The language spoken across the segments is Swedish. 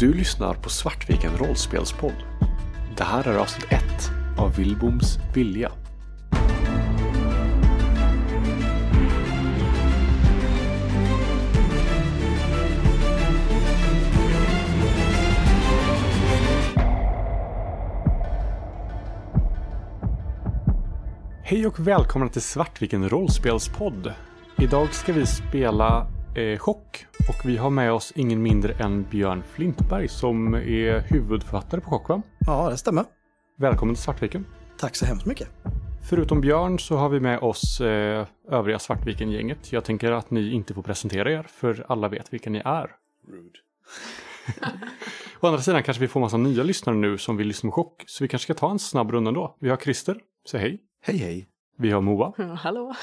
Du lyssnar på Svartviken rollspelspodd. Det här är avsnitt 1 av Vilboms vilja. Hej och välkomna till Svartviken rollspelspodd. Idag ska vi spela eh, Chock och vi har med oss ingen mindre än Björn Flintberg som är huvudförfattare på Chock va? Ja, det stämmer. Välkommen till Svartviken. Tack så hemskt mycket. Förutom Björn så har vi med oss eh, övriga Svartviken-gänget. Jag tänker att ni inte får presentera er för alla vet vilka ni är. Rude. Å andra sidan kanske vi får massa nya lyssnare nu som vill lyssna på Chock. Så vi kanske ska ta en snabb runda ändå. Vi har Christer, säg hej. Hej hej. Vi har Moa. Hallå.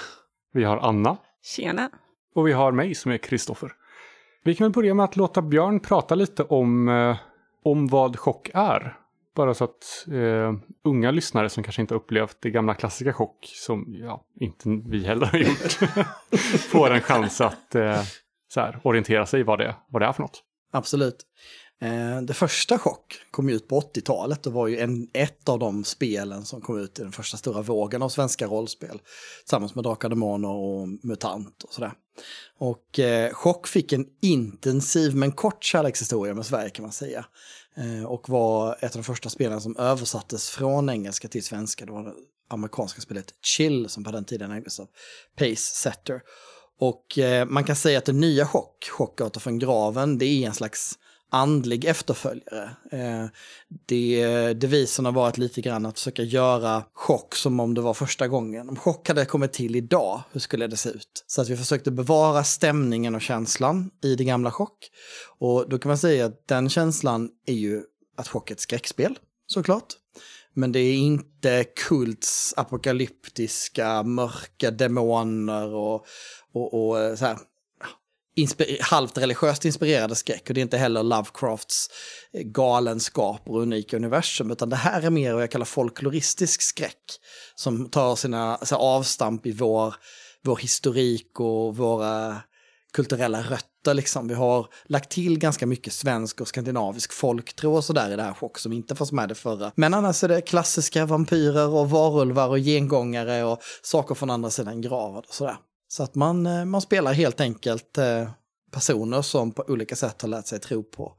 Vi har Anna. Tjena. Och vi har mig som är Kristoffer. Vi kan väl börja med att låta Björn prata lite om, eh, om vad chock är. Bara så att eh, unga lyssnare som kanske inte har upplevt det gamla klassiska chock, som ja, inte vi heller har gjort, får en chans att eh, så här, orientera sig i vad det, vad det är för något. Absolut. Eh, det första Chock kom ju ut på 80-talet och var ju en, ett av de spelen som kom ut i den första stora vågen av svenska rollspel. Tillsammans med Drakar och Demoner och MUTANT och sådär. Och eh, Chock fick en intensiv men kort kärlekshistoria med Sverige kan man säga. Eh, och var ett av de första spelen som översattes från engelska till svenska. Det var det amerikanska spelet Chill som på den tiden ägdes av Pace Setter. Och eh, man kan säga att det nya Chock, Chockgata från graven, det är en slags andlig efterföljare. Eh, det, devisen har varit lite grann att försöka göra chock som om det var första gången. Om chock hade kommit till idag, hur skulle det se ut? Så att vi försökte bevara stämningen och känslan i det gamla chock. Och då kan man säga att den känslan är ju att chock är ett skräckspel, såklart. Men det är inte kults apokalyptiska, mörka demoner och, och, och eh, så här, inspir- halvt religiöst inspirerade skräck och det är inte heller Lovecrafts eh, galenskap galenskaper och unika universum utan det här är mer vad jag kallar folkloristisk skräck som tar sina sina avstamp i vår, vår historik och våra kulturella rötter liksom. Vi har lagt till ganska mycket svensk och skandinavisk folktro och sådär i det här chock som inte fanns med i det förra. Men annars är det klassiska vampyrer och varulvar och gengångare och saker från andra sidan graven och sådär. Så att man, eh, man spelar helt enkelt eh, personer som på olika sätt har lärt sig tro på,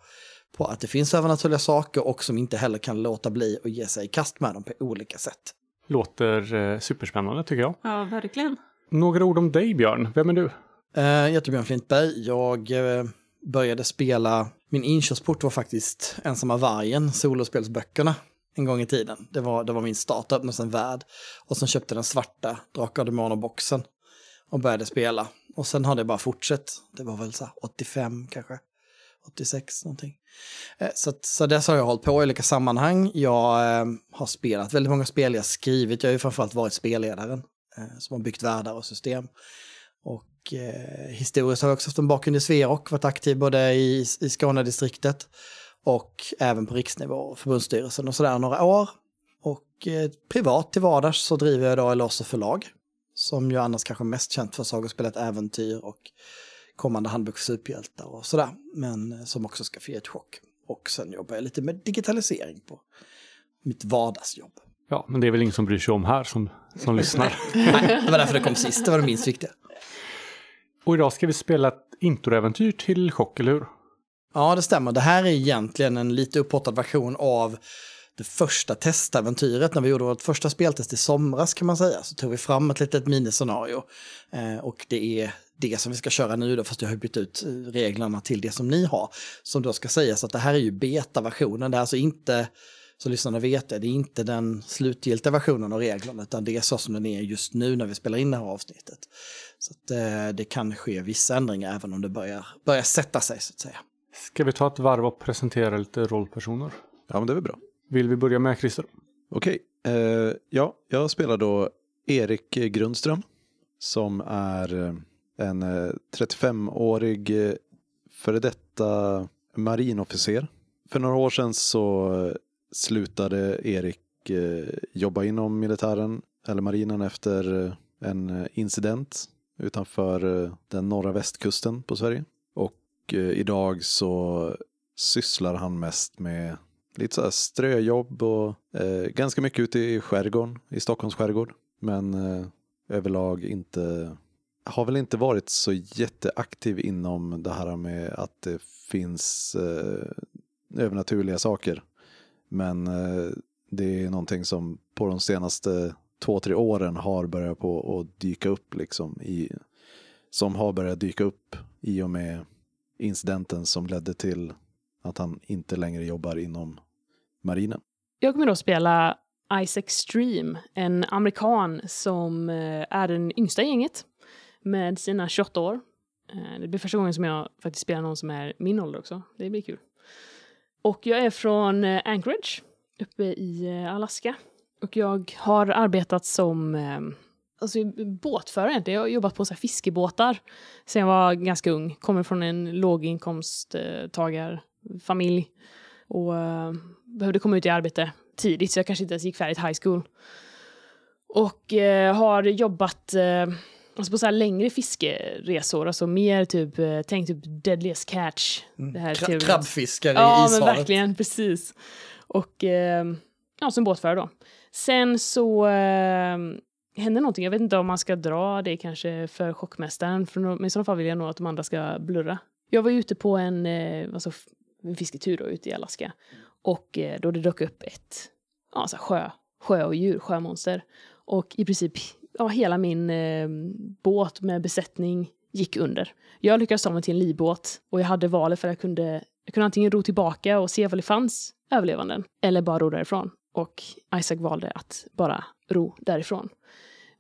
på att det finns övernaturliga saker och som inte heller kan låta bli att ge sig i kast med dem på olika sätt. Låter eh, superspännande tycker jag. Ja, verkligen. Några ord om dig Björn, vem är du? Jag heter Björn Flintberg. Jag började spela, min inkörsport var faktiskt Ensamma vargen, solospelsböckerna, en gång i tiden. Det var, det var min start, öppnade en värld. Och sen köpte den svarta Drakar och Demoner-boxen och började spela. Och sen har det bara fortsatt. Det var väl så här 85 kanske. 86 någonting. Eh, så, att- så dess har jag hållit på i olika sammanhang. Jag eh, har spelat väldigt många spel, jag har skrivit, jag har ju framförallt varit spelledaren eh, som har byggt världar och system. Och eh, historiskt har jag också haft en bakgrund i Sverok, varit aktiv både i, i Skånedistriktet och även på riksnivå, förbundsstyrelsen och sådär några år. Och eh, privat till vardags så driver jag då Elosse förlag, som ju annars kanske mest känt för sagospelet Äventyr och kommande handbok för superhjältar och sådär, men eh, som också ska få ge ett chock. Och sen jobbar jag lite med digitalisering på mitt vardagsjobb. Ja, men det är väl ingen som bryr sig om här som, som lyssnar. Nej, det var därför det kom sist, det var det minst viktiga. Och idag ska vi spela ett introäventyr till Chock, eller hur? Ja, det stämmer. Det här är egentligen en lite upphottad version av det första testäventyret. När vi gjorde vårt första speltest i somras kan man säga, så tog vi fram ett litet miniscenario. Eh, och det är det som vi ska köra nu då, fast jag har bytt ut eh, reglerna till det som ni har. Som då ska sägas att det här är ju beta-versionen, det är alltså inte, så lyssnarna vet det, det är inte den slutgiltiga versionen av reglerna, utan det är så som den är just nu när vi spelar in det här avsnittet. Så att, eh, det kan ske vissa ändringar även om det börjar, börjar sätta sig så att säga. Ska vi ta ett varv och presentera lite rollpersoner? Ja, men det är väl bra. Vill vi börja med Christer? Okej, eh, ja, jag spelar då Erik Grundström som är eh, en eh, 35-årig eh, före detta marinofficer. För några år sedan så slutade Erik jobba inom militären eller marinen efter en incident utanför den norra västkusten på Sverige. Och idag så sysslar han mest med lite så här ströjobb och eh, ganska mycket ute i skärgården, i Stockholms skärgård. Men eh, överlag inte, har väl inte varit så jätteaktiv inom det här med att det finns eh, övernaturliga saker. Men eh, det är någonting som på de senaste två, tre åren har börjat på att dyka upp liksom i, som har börjat dyka upp i och med incidenten som ledde till att han inte längre jobbar inom marinen. Jag kommer då spela Ice Extreme, en amerikan som eh, är den yngsta i gänget med sina 28 år. Eh, det blir första gången som jag faktiskt spelar någon som är min ålder också. Det blir kul. Och jag är från eh, Anchorage uppe i Alaska. Och jag har arbetat som alltså, båtförare egentligen. Jag har jobbat på så här, fiskebåtar sen jag var ganska ung. Kommer från en låginkomsttagarfamilj och uh, behövde komma ut i arbete tidigt så jag kanske inte ens gick färdigt high school. Och uh, har jobbat uh, alltså på så här längre fiskeresor, alltså mer typ, tänk typ Deadliest Catch. Mm. Det här Kra krabbfiskare ja, i ishavet. Ja, men verkligen, precis. Och ja, som båtförare då. Sen så hände någonting, jag vet inte om man ska dra det kanske för chockmästaren, för men i sådana fall vill jag nog att de andra ska blurra. Jag var ute på en, alltså en fisketur då, ute i Alaska. Och eh, då det dök upp ett ja, så sjö, sjö och djur, sjömonster. Och i princip ja, hela min eh, båt med besättning gick under. Jag lyckades ta mig till en livbåt och jag hade valet för att jag kunde, jag kunde antingen ro tillbaka och se om det fanns överlevanden eller bara ro därifrån. Och Isaac valde att bara ro därifrån.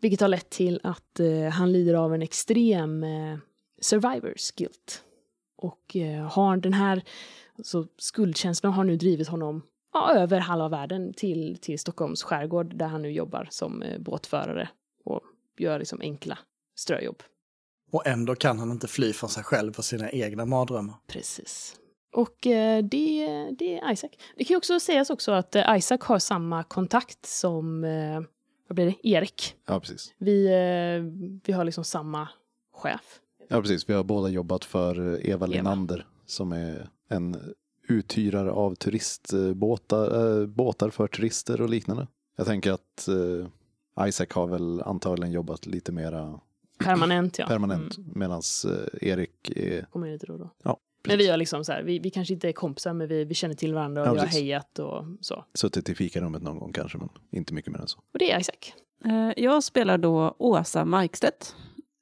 Vilket har lett till att eh, han lider av en extrem eh, survivors guilt. Och eh, har den här så skuldkänslan har nu drivit honom ja, över halva världen till, till Stockholms skärgård där han nu jobbar som eh, båtförare och gör liksom enkla ströjobb. Och ändå kan han inte fly från sig själv och sina egna mardrömmar. Precis. Och eh, det, det är Isaac. Det kan ju också sägas också att eh, Isaac har samma kontakt som eh, vad blir det? Erik. Ja, precis. Vi, eh, vi har liksom samma chef. Ja, precis. Vi har båda jobbat för eh, Eva Linander som är en uthyrare av turistbåtar äh, båtar för turister och liknande. Jag tänker att äh, Isaac har väl antagligen jobbat lite mera permanent, ja. permanent mm. medan äh, Erik är... Kommer då. Ja, men vi har liksom så här, vi, vi kanske inte är kompisar men vi, vi känner till varandra och ja, vi har hejat och så. Suttit i fikarummet någon gång kanske men inte mycket mer än så. Och det är Isaac. Jag spelar då Åsa Markstedt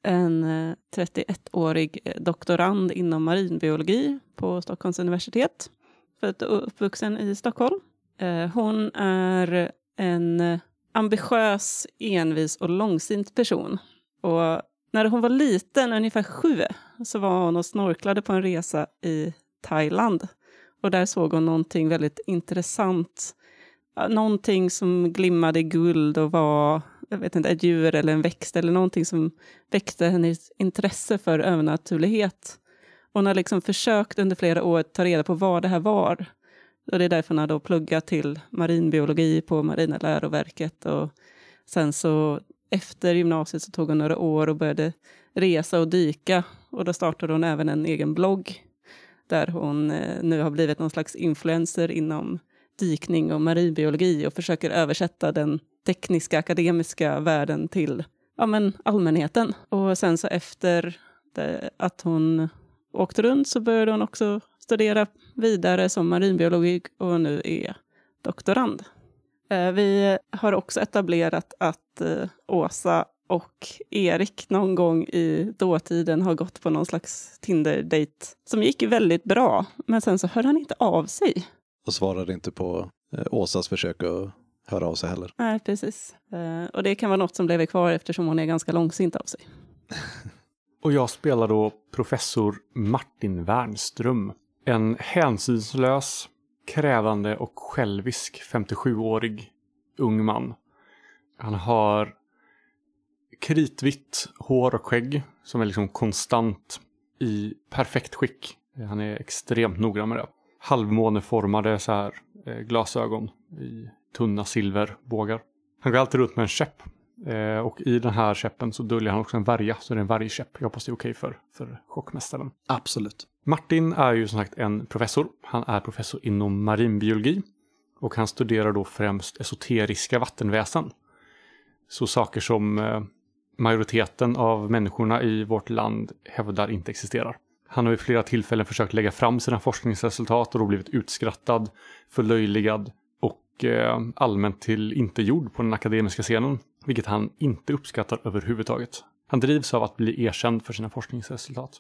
en eh, 31-årig eh, doktorand inom marinbiologi på Stockholms universitet. Född och uppvuxen i Stockholm. Eh, hon är en ambitiös, envis och långsint person. Och när hon var liten, ungefär sju, så var hon och snorklade på en resa i Thailand. Och där såg hon någonting väldigt intressant. Någonting som glimmade guld och var jag vet inte, ett djur eller en växt eller någonting som väckte hennes intresse för övernaturlighet. Hon har liksom försökt under flera år ta reda på vad det här var. Och det är därför hon har då pluggat till marinbiologi på Marina läroverket. Och sen så efter gymnasiet så tog hon några år och började resa och dyka. Och då startade hon även en egen blogg där hon eh, nu har blivit någon slags influencer inom dykning och marinbiologi och försöker översätta den tekniska, akademiska världen till ja, men allmänheten. Och sen så efter det, att hon åkte runt så började hon också studera vidare som marinbiolog och nu är doktorand. Eh, vi har också etablerat att eh, Åsa och Erik någon gång i dåtiden har gått på någon slags Tinder-date som gick väldigt bra, men sen så hörde han inte av sig. Och svarade inte på eh, Åsas försök att höra av sig heller. Nej, precis. Uh, och det kan vara något som lever kvar eftersom hon är ganska långsint av sig. och jag spelar då professor Martin Wernström. En hänsynslös, krävande och självisk 57-årig ung man. Han har kritvitt hår och skägg som är liksom konstant i perfekt skick. Han är extremt noggrann med det. Halvmåneformade så här, eh, glasögon i tunna silverbågar. Han går alltid runt med en käpp Eh, och i den här käppen så döljer han också en värja, så det är en vargkäpp. Jag hoppas det är okej för, för chockmästaren. Absolut. Martin är ju som sagt en professor. Han är professor inom marinbiologi. Och han studerar då främst esoteriska vattenväsen. Så saker som eh, majoriteten av människorna i vårt land hävdar inte existerar. Han har vid flera tillfällen försökt lägga fram sina forskningsresultat och då blivit utskrattad, förlöjligad Eh, allmänt till inte gjord på den akademiska scenen, vilket han inte uppskattar överhuvudtaget. Han drivs av att bli erkänd för sina forskningsresultat.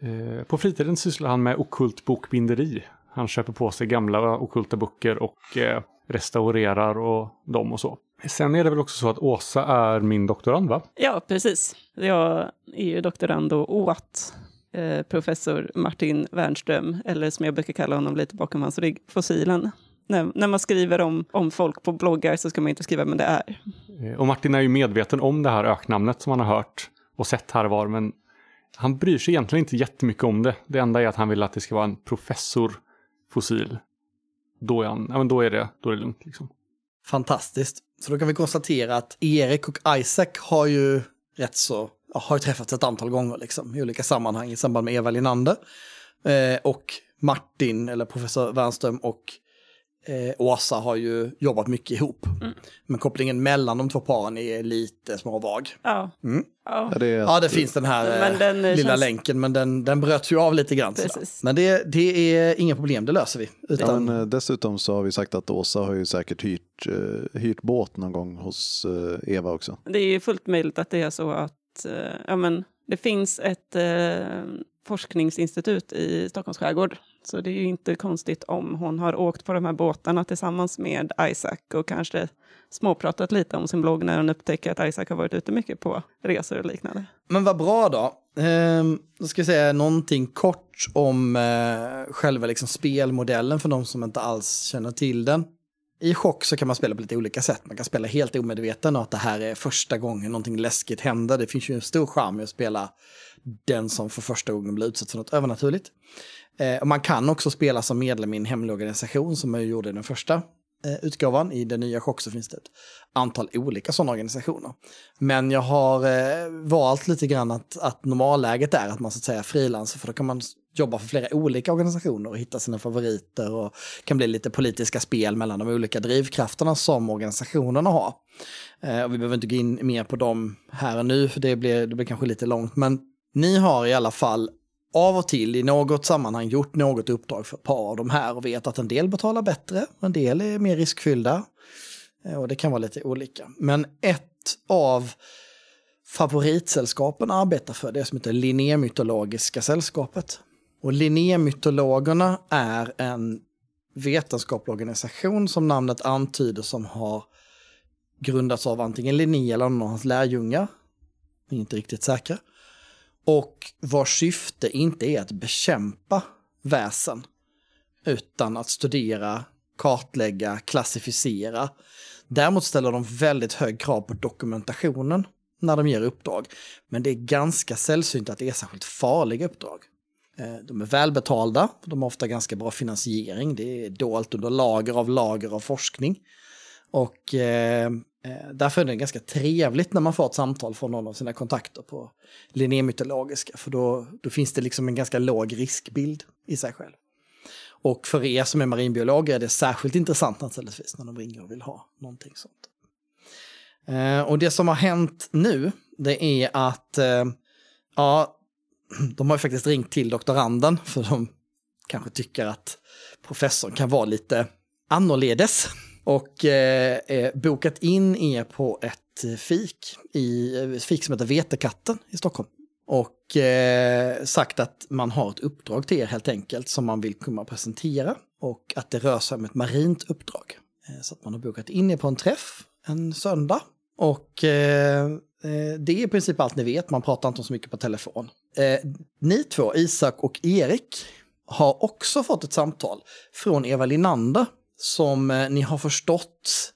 Eh, på fritiden sysslar han med okult bokbinderi. Han köper på sig gamla okulta böcker och eh, restaurerar och dem och så. Sen är det väl också så att Åsa är min doktorand va? Ja, precis. Jag är ju doktorand och åt professor Martin Wernström, eller som jag brukar kalla honom lite bakom hans rygg, fossilen. När, när man skriver om, om folk på bloggar så ska man inte skriva men det är. Eh, Och Martin är ju medveten om det här öknamnet som han har hört och sett här var, men han bryr sig egentligen inte jättemycket om det. Det enda är att han vill att det ska vara en professor fossil. Då är, han, ja, men då är, det, då är det lugnt. Liksom. Fantastiskt. Så då kan vi konstatera att Erik och Isaac har ju rätt så, har ju träffats ett antal gånger liksom, i olika sammanhang i samband med Eva Linander. Eh, och Martin, eller professor Wernström och eh, Åsa har ju jobbat mycket ihop. Men kopplingen mellan de två paren är lite småvag. Ja. Mm. ja. Ja, det är Ja, det finns den här eh, den, eh, lilla känns- länken, men den, den bröts ju av lite grann. Men det, det är inga problem, det löser vi. Ja, Utan, men, eh, dessutom så har vi sagt att Åsa har ju säkert hyrt, eh, hyrt båt någon gång hos eh, Eva också. Det är ju fullt möjligt att det är så att eh, ja, men, det finns ett eh, forskningsinstitut i Stockholms skärgård. Så det är ju inte konstigt om hon har åkt på de här båtarna tillsammans med Isaac och kanske småpratat lite om sin blogg när hon upptäcker att Isaac har varit ute mycket på resor och liknande. Men vad bra då. Ehm, då ska jag säga någonting kort om eh, själva liksom spelmodellen för de som inte alls känner till den. I chock så kan man spela på lite olika sätt. Man kan spela helt omedveten och att det här är första gången någonting läskigt händer. Det finns ju en stor charm i att spela den som för första gången blir utsatt för något övernaturligt. Eh, och man kan också spela som medlem i en hemlig organisation som jag gjorde i den första Eh, utgåvan. I den nya chock så finns det ett antal olika sådana organisationer. Men jag har eh, valt lite grann att, att normalläget är att man så att säga frilansar för då kan man jobba för flera olika organisationer och hitta sina favoriter och kan bli lite politiska spel mellan de olika drivkrafterna som organisationerna har. Eh, och vi behöver inte gå in mer på dem här och nu för det blir, det blir kanske lite långt men ni har i alla fall av och till i något sammanhang gjort något uppdrag för ett par av de här och vet att en del betalar bättre, en del är mer riskfyllda. Eh, och det kan vara lite olika. Men ett av favoritsällskapen arbetar för det som heter Linnémytologiska sällskapet. Och Linnémytologerna är en vetenskaplig organisation som namnet antyder som har grundats av antingen Linné eller någon av hans lärjungar. Är inte riktigt säkra. Och vars syfte inte är att bekämpa väsen utan att studera, kartlägga, klassificera. Däremot ställer de väldigt hög krav på dokumentationen när de ger uppdrag. Men det är ganska sällsynt att det är särskilt farliga uppdrag. Eh, de är välbetalda, de har ofta ganska bra finansiering, det är dolt under lager av lager av forskning. Och eh, Eh, därför är det ganska trevligt när man får ett samtal från någon av sina kontakter på Linnémytologiska, för då, då finns det liksom en ganska låg riskbild i sig själv. Och för er som är marinbiologer är det särskilt intressant naturligtvis när de ringer och vill ha någonting sånt. Eh, och det som har hänt nu, det är att eh, ja, de har ju faktiskt ringt till doktoranden för de kanske tycker att professorn kan vara lite annorledes. Och eh, eh, bokat in er på ett fik, i, fik som heter Vetekatten i Stockholm. Och eh, sagt att man har ett uppdrag till er helt enkelt som man vill kunna presentera. Och att det rör sig om ett marint uppdrag. Eh, så att man har bokat in er på en träff en söndag. Och eh, eh det är i princip allt ni vet, man pratar inte så mycket på telefon. Eh, ni två, Isak och Erik, har också fått ett samtal från Eva Linander som eh, ni har förstått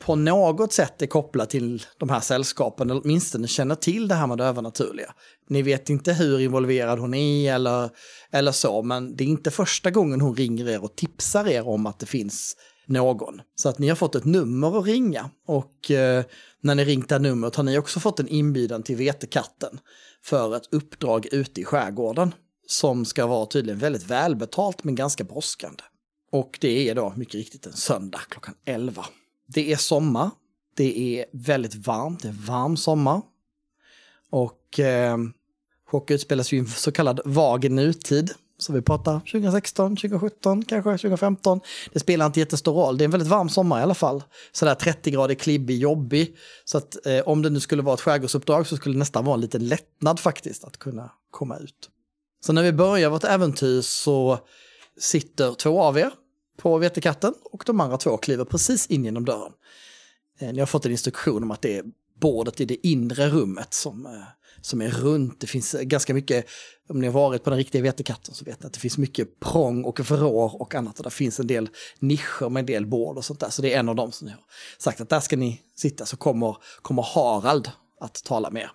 på något sätt är kopplat till de här sällskapen, eller åtminstone känner till det här med det övernaturliga. Ni vet inte hur involverad hon är eller, eller så, men det är inte första gången hon ringer er och tipsar er om att det finns någon. Så att ni har fått ett nummer att ringa och eh, när ni ringt det här numret har ni också fått en inbjudan till Vetekatten för ett uppdrag ute i skärgården som ska vara tydligen väldigt välbetalt men ganska brådskande. Och det är då mycket riktigt en söndag klockan 11. Det är sommar, det är väldigt varmt, det är varm sommar. Och eh, Hockey utspelas ju i en så kallad vag nutid. Så vi pratar 2016, 2017, kanske 2015. Det spelar inte jättestor roll. Det är en väldigt varm sommar i alla fall. Sådär 30 grader klibbig, jobbig. Så att eh, om det nu skulle vara ett skärgårdsuppdrag så skulle det nästan vara en liten lättnad faktiskt att kunna komma ut. Så när vi börjar vårt äventyr så sitter två av er på Vetekatten och de andra två kliver precis in genom dörren. Eh, ni har fått en instruktion om att det är bordet i det inre rummet som, eh, som är runt. Det finns eh, ganska mycket, om ni har varit på den riktiga vetekatten så vet ni att det finns mycket prång och vrår och annat. Och där finns en del nischer med en del bord och sånt där. Så det är en av dem som ni har sagt att där ska ni sitta så kommer, kommer Harald att tala med er.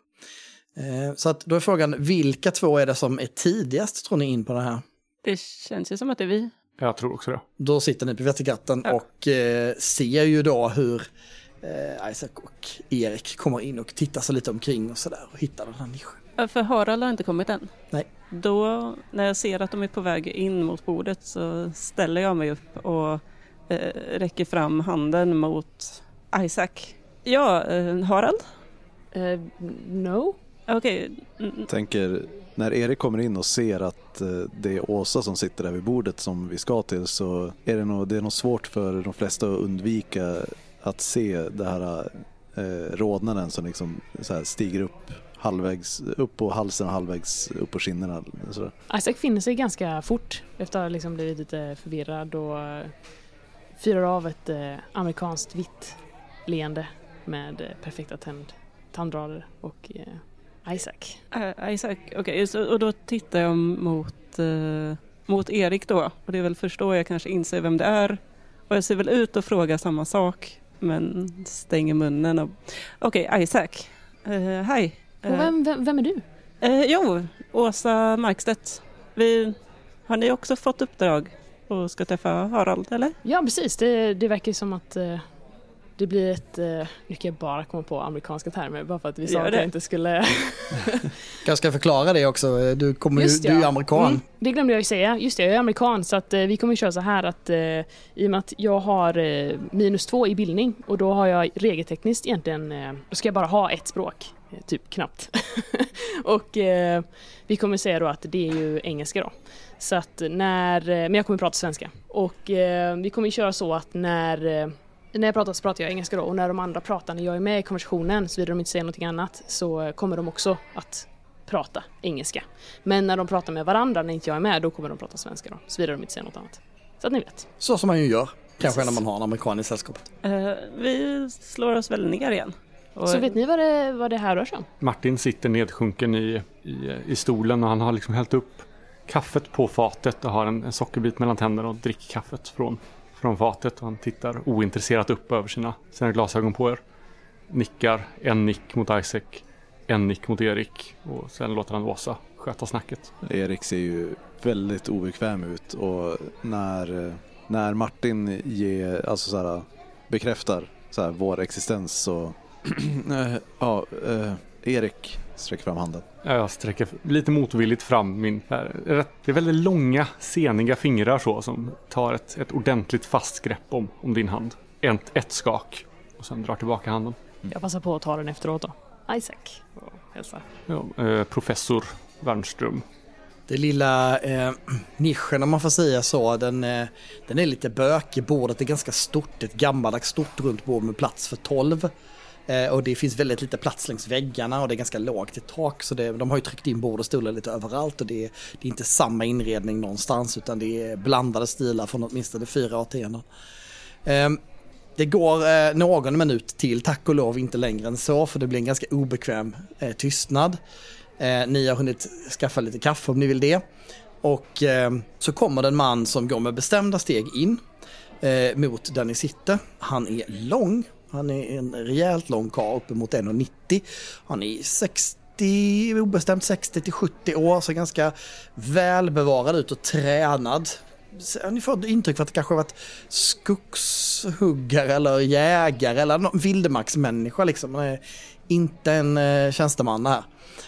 Så att då är frågan, vilka två är det som är tidigast tror ni in på det här? Det känns ju som att det är vi. Jag tror också det. Då sitter ni på Vetterkatten Ja. och eh, ser ju då hur eh, Isaac och Erik kommer in och tittar sig lite omkring och sådär och hittar den här nischen. Ja, För Harald har inte kommit än. Nej. Då, när jag ser att de är på väg in mot bordet så ställer jag mig upp och eh, räcker fram handen mot Isaac. Ja, eh, Harald? Eh, no? Okej. mm, Tänker, när Erik kommer in och ser att eh, det är Åsa som sitter där vid bordet som vi ska till så är det nog, det är nog svårt för de flesta att undvika att se det här eh, rodnaden som liksom så här stiger upp halvvägs upp på halsen och halvvägs upp på kinderna. Så. Isaac finner sig ganska fort efter att ha liksom blivit lite förvirrad och eh, fyrar av ett eh, amerikanskt vitt leende med eh, perfekta tänd, tandrader och eh, Isaac. eh, Isaac, okej. så- och då tittar jag mot, eh, mot Erik då. Och det är väl först då jag kanske inser vem det är. Och jag ser väl ut och frågar samma sak. Men stänger munnen och... Okej, Isaac. Eh, Hej. Vem, vem, vem är du? Jo, Åsa Markstedt. Vi, har ni också fått uppdrag och ska träffa Harald, eller? Ja precis, det, det verkar som att det blir ett, eh, nu kan jag bara komma på amerikanska termer bara för att vi sa att det. jag inte skulle Jag ska förklara det också, du, kommer ju, Just du är ju ja. amerikan. Mm, det glömde jag ju säga. Just det, jag är amerikan så att eh, vi kommer köra så här att eh, i och med att jag har eh, minus två i bildning och då har jag regeltekniskt egentligen, eh, då ska jag bara ha ett språk. Typ knappt. och vi kommer säga då att det är ju engelska då. Så att när, men jag kommer prata svenska. Och vi kommer köra så att när när jag pratar så pratar jag engelska då och när de andra pratar, när jag är med i konversationen, såvida de inte säger någonting annat, så kommer de också att prata engelska. Men när de pratar med varandra när inte jag är med, då kommer de prata svenska då. Såvida de inte säger något annat. Så att ni vet. Så som man ju gör, kanske Precis. när man har en amerikan i sällskapet. Eh, vi slår oss väl ner igen. Och, Så vet ni vad det, vad det här rör sig om? Martin sitter nedsjunken i, i, i stolen och han har liksom hällt upp kaffet på fatet och har en, en sockerbit mellan tänderna och dricker kaffet från, från fatet. Och han tittar ointresserat upp över sina, sina glasögon på er. Nickar, en nick mot Isaac, en nick mot Erik och sen låter han Åsa sköta snacket. Erik ser ju väldigt obekväm ut och när, när Martin ger, alltså så här, bekräftar så här, vår existens så eh, ja, eh, Erik sträcker fram handen. Jag sträcker lite motvilligt fram min... rätt- Det är väldigt långa, seniga fingrar så som tar ett, ett ordentligt fast grepp om, om din hand. Ett, ett skak och sen drar tillbaka handen. Jag passar på att ta den efteråt då. Isaac. Och hälsar. Ja, eh, professor Wernström. Det lilla eh, nischen om man får säga så, den, eh, den är lite bökig. Bordet är ganska stort, ett gammaldags stort runt bord med plats för 12. Eh, och det finns väldigt lite plats längs väggarna och det är ganska lågt i tak. Så det, de har ju tryckt in bord och stolar lite överallt och det är, det är inte samma inredning någonstans utan det är blandade stilar från åtminstone fyra årtionden. Ehm, det går eh, någon minut till, tack och lov inte längre än så, för det blir en ganska obekväm eh, tystnad. Ni har hunnit skaffa lite kaffe om ni vill det. Och ehm, så kommer det en man som går med bestämda steg in mot där ni sitter. Han är lång, han är en rejält lång karl, uppemot 1,90. Han är 60, obestämt 60 till 70 år, så ganska välbevarad ut och tränad. ni får intryck av att det kanske varit skogshuggare eller jägare eller någon vildmarksmänniska liksom. Han är inte en eh, tjänsteman här.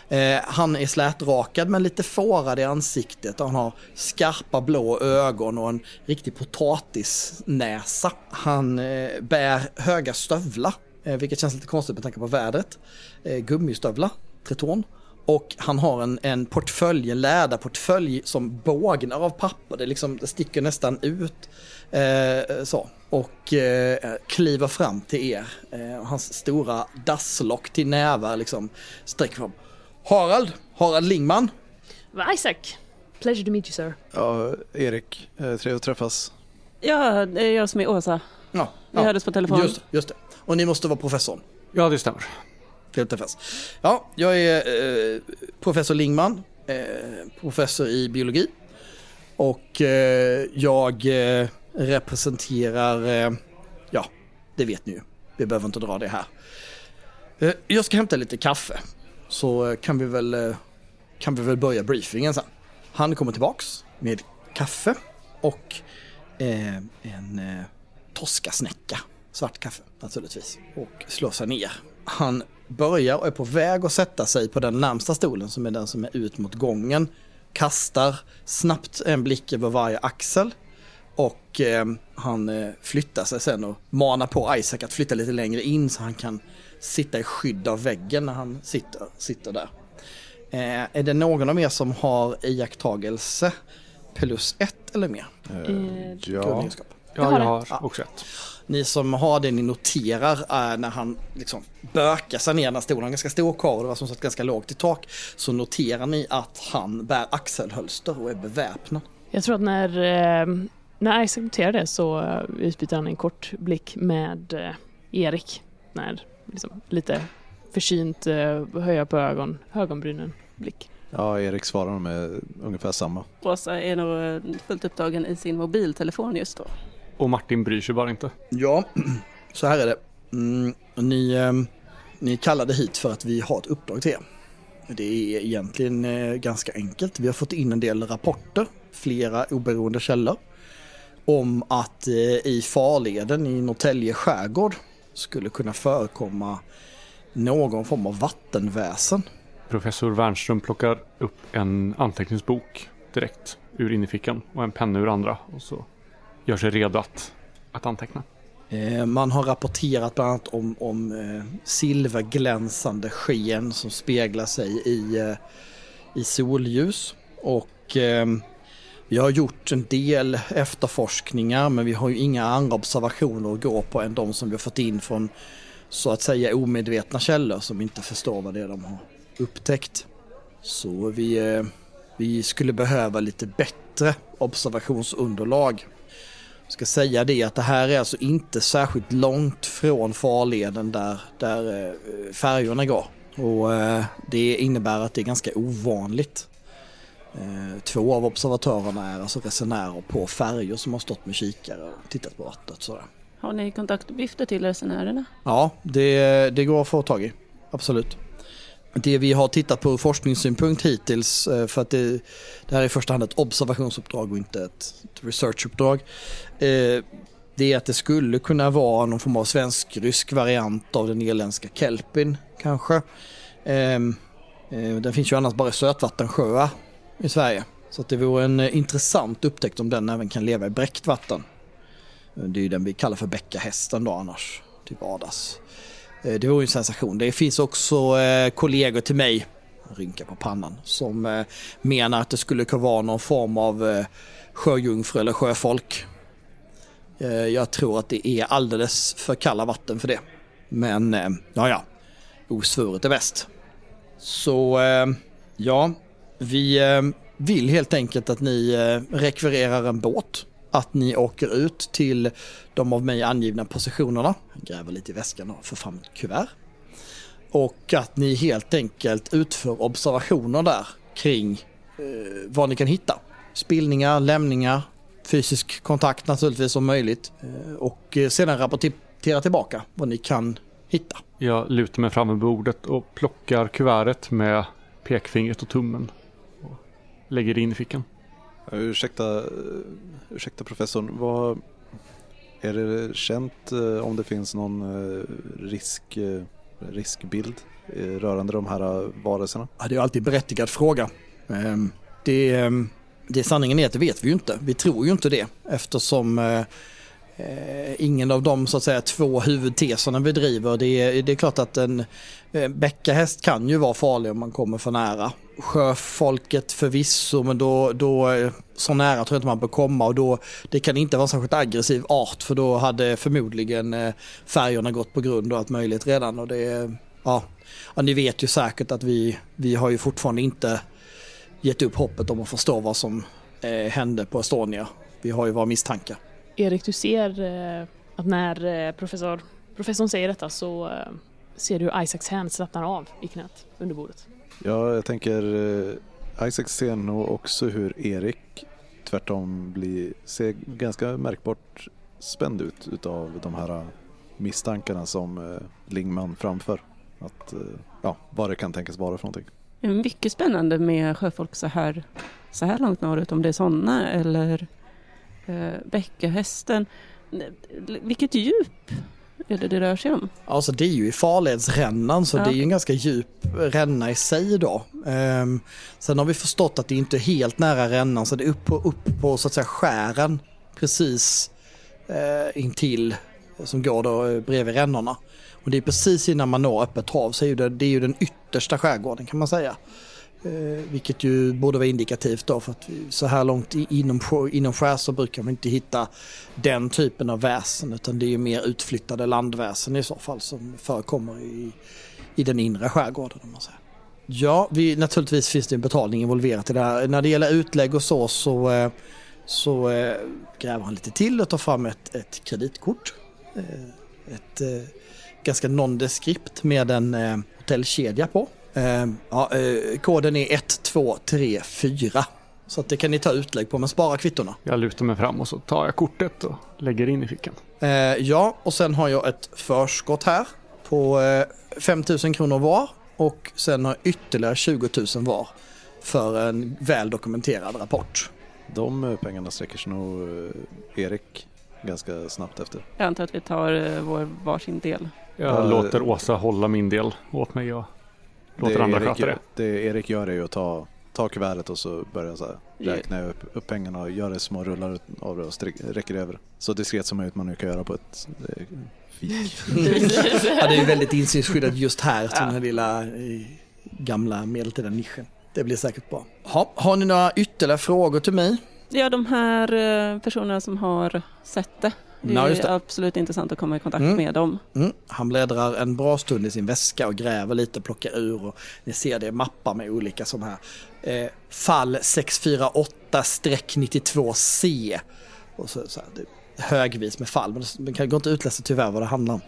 Eh, han är slätrakad men lite fårad i ansiktet och han har skarpa blå ögon och en riktig potatisnäsa. Han eh, bär höga stövlar, eh, vilket känns lite konstigt med tanke på vädret. Eh, gummistövlar, treton. Och han har en, en portfölj, en läderportfölj som bågnar av papper. Det, liksom, det sticker nästan ut. Eh, så. Och eh, kliver fram till er. Eh, hans stora dasslock till nävar liksom sträcker fram. Harald, Harald Lingman. Isaac, pleasure to meet you sir. Ja, Erik, eh, trevligt att träffas. Ja, det är jag som är Åsa. Ja, Vi hördes på telefon. Just, just det. Och ni måste vara professorn. Ja, det stämmer. Trevligt att träffas. Ja, jag är eh, professor Lingman, eh, professor i biologi. Och eh, jag eh, representerar, eh, ja, det vet ni ju. Vi behöver inte dra det här. Eh, jag ska hämta lite kaffe. Så eh, kan vi väl, eh, kan vi väl börja briefingen sen. Han kommer tillbaks med kaffe och eh, en eh, toskasnäcka. Svart kaffe naturligtvis. Och slår sig ner. Han börjar och är på väg att sätta sig på den närmsta stolen som är den som är ut mot gången. Kastar snabbt en blick över varje axel. Och eh, han eh, flyttar sig sen och manar på Isaac att flytta lite längre in så han kan sitta i skydd av väggen när han sitter, sitter där. Eh, är det någon av er som har iakttagelse plus ett eller mer? Eh, Eh, ja. Ja, jag har också ett. Ni som har det ni noterar är när han liksom bökar sig ner när stolen ganska stor karl och det var som sagt ganska lågt i tak. Så noterar ni att han bär axelhölster och är beväpnad. Jag tror att när, eh, när Isaac noterar det så eh, utbyter han en kort blick med eh, Erik. När liksom, lite försynt eh, höja på ögon, ögonbrynen blick. ja, Erik svarar med ungefär samma. Åsa är nog eh, fullt upptagen i sin mobiltelefon just då. Och Martin bryr sig bara inte. Ja, så här är det. Mm, ni, eh, ni kallade hit för att vi har ett uppdrag till er. Det är egentligen eh, ganska enkelt. Vi har fått in en del rapporter, flera oberoende källor, om att eh, i farleden i Norrtälje skärgård skulle kunna förekomma någon form av vattenväsen. Professor Wernström plockar upp en anteckningsbok direkt ur innerfickan och en penna ur andra och så gör sig redo att, att anteckna. Eh, Man har rapporterat bland annat om, om eh, silverglänsande sken som speglar sig i, eh, i solljus. Och vi har gjort en del efterforskningar men vi har ju inga andra observationer att gå på än de som vi har fått in från så att säga omedvetna källor som inte förstår vad det är de har upptäckt. Så vi, eh, vi skulle behöva lite bättre observationsunderlag Jag ska säga det att det här är alltså inte särskilt långt från farleden där, där eh, färjorna går. Och eh, det innebär att det är ganska ovanligt. Eh, Två av observatörerna är alltså resenärer på färjor som har stått med kikare och tittat på vattnet. Sådär. Har ni kontaktuppgifter till resenärerna? Ja, det, det går att få tag i. Absolut. Det vi har tittat på ur forskningssynpunkt hittills, eh, för att det, det här är i första hand ett observationsuppdrag och inte ett, ett researchuppdrag. eh, Det är att det skulle kunna vara någon form av svensk-rysk variant av den irländska kelpin kanske. Ehm, eh, Den finns ju annars bara i sötvattensjöar i Sverige. Så att det vore en eh, intressant upptäckt om den även kan leva i bräckt vatten. Eh, det är ju den vi kallar för bäckahästen då annars, till vardags. Eh, det vore ju en sensation. Det finns också kollegor till mig, rynka på pannan, som menar att det skulle kunna vara någon form av sjöjungfru eller sjöfolk. Jag tror att det är alldeles för kalla vatten för det. Men ja, ja, osvuret är bäst. Så ja, vi eh, vill helt enkelt att ni eh, rekvirerar en båt. Att ni åker ut till de av mig angivna positionerna. Jag gräver lite i väskan och får fram ett kuvert. Och att ni helt enkelt utför observationer där kring eh, vad ni kan hitta. Spillningar, lämningar, fysisk kontakt naturligtvis om möjligt. Eh, och eh, sedan rapportera tillbaka vad ni kan hitta. Jag lutar mig fram vid bordet och plockar kuvertet med pekfingret och tummen. Lägger det in i fickan. Ursäkta, eh, ursäkta professorn, vad, är det känt eh, om det finns någon eh, risk, riskbild rörande de här varelserna? Ja, det är alltid en berättigad fråga. Ehm, Det, ehm, det sanningen är att det vet vi ju inte. Vi tror ju inte det eftersom Eh, ingen av de så att säga två huvudteserna vi driver. Det är, det är klart att en eh, bäckahäst kan ju vara farlig om man kommer för nära. Sjöfolket förvisso men då, då eh, så nära tror jag inte man bör komma och då det kan inte vara en särskilt aggressiv art för då hade förmodligen eh, färgerna gått på grund och allt möjligt redan och det ja, ja ni vet ju säkert att vi, vi har ju fortfarande inte gett upp hoppet om att förstå vad som eh, hände på Estonia. Vi har ju våra misstankar. Erik, du ser eh, att när eh, professor, professorn säger detta så eh, ser du hur Isaacs hand slappnar av i knät under bordet. Ja, jag tänker eh, Isaac ser nog också hur Erik tvärtom blir, ser ganska märkbart spänd ut utav de här misstankarna som eh, Lingman framför. Att, eh, ja, vad det kan tänkas vara för någonting. Mycket spännande med sjöfolk så här, så här långt norrut, om det är sådana eller eh, bäckahästen. Vilket djup är det det rör sig om? Alltså det är ju i farledsrännan så Ja, det är ju en ganska djup ränna i sig då. Ehm, sen har vi förstått att det inte är helt nära rännan så det är upp på, upp på så att säga skären precis eh, intill som går då eh, bredvid rännorna. Och det är precis innan man når öppet hav så är det, det är ju den yttersta skärgården kan man säga. Eh, vilket ju borde vara indikativt då för att så här långt inom, inom skär så brukar man inte hitta den typen av väsen utan det är ju mer utflyttade landväsen i så fall som förekommer i, i den inre skärgården. Om man säger. Ja, vi, naturligtvis finns det en betalning involverat i det här. När det gäller utlägg och så så, eh, så eh, gräver han lite till och tar fram ett, ett kreditkort. Eh, Ett eh, ganska nondeskript med en eh, hotellkedja på. Eh, Ja, eh, koden är 1234. Så att det kan ni ta utlägg på men spara kvittorna. Jag lutar mig fram och så tar jag kortet och lägger in i fickan. Eh, ja, och sen har jag ett förskott här på eh, 5 000 kronor var och sen har jag ytterligare 20 000 var för en väl dokumenterad rapport. De eh, pengarna sträcker sig nog eh, Erik ganska snabbt efter. Jag antar att vi tar eh, vår varsin del. Jag Ja, låter Åsa hålla min del åt mig och låter andra Erik, sköta det. det Erik gör är ju att ta, ta kuvertet och så börjar så här, Ja. räkna upp, upp pengarna och göra små rullar av det och sträck, räcker över. Så diskret som möjligt man nu kan göra på ett eh, fik. ja, det är ju väldigt insynsskyddat just här, Ja. till den här lilla eh, gamla medeltida nischen. Det blir säkert bra. Ha, har ni några ytterligare frågor till mig? Ja, de här eh, personerna som har sett det. Det Ja, är just det. absolut intressant att komma i kontakt Mm. med dem. Mm. Han bläddrar en bra stund i sin väska och gräver lite, plockar ur och ni ser det mappar med olika sådana här eh, fall 648-92C. Och så, så här, det är högvis med fall men det kan inte utläsa tyvärr vad det handlar om.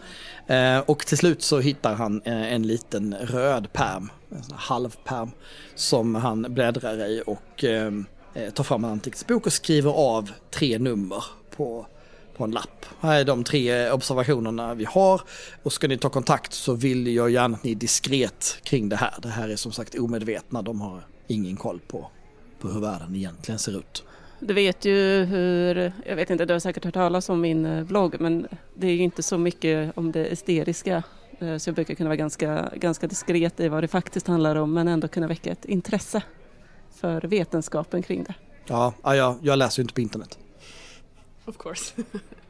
Eh, och till slut så hittar han eh, en liten röd perm, en sån här halvperm som han bläddrar i och eh, eh, tar fram en anteckningsbok och skriver av tre nummer på på en lapp. Här är de tre observationerna vi har och ska ni ta kontakt så vill jag gärna att ni är diskret kring det här. Det här är som sagt omedvetna, de har ingen koll på, på hur världen egentligen ser ut. Du vet ju hur, jag vet inte, du har säkert hört talas om min eh, blogg, men det är ju inte så mycket om det esteriska. Eh, Så jag brukar kunna vara ganska, ganska diskret i vad det faktiskt handlar om, men ändå kunna väcka ett intresse för vetenskapen kring det. Ja, ja jag, jag läser ju inte på internet. Of course.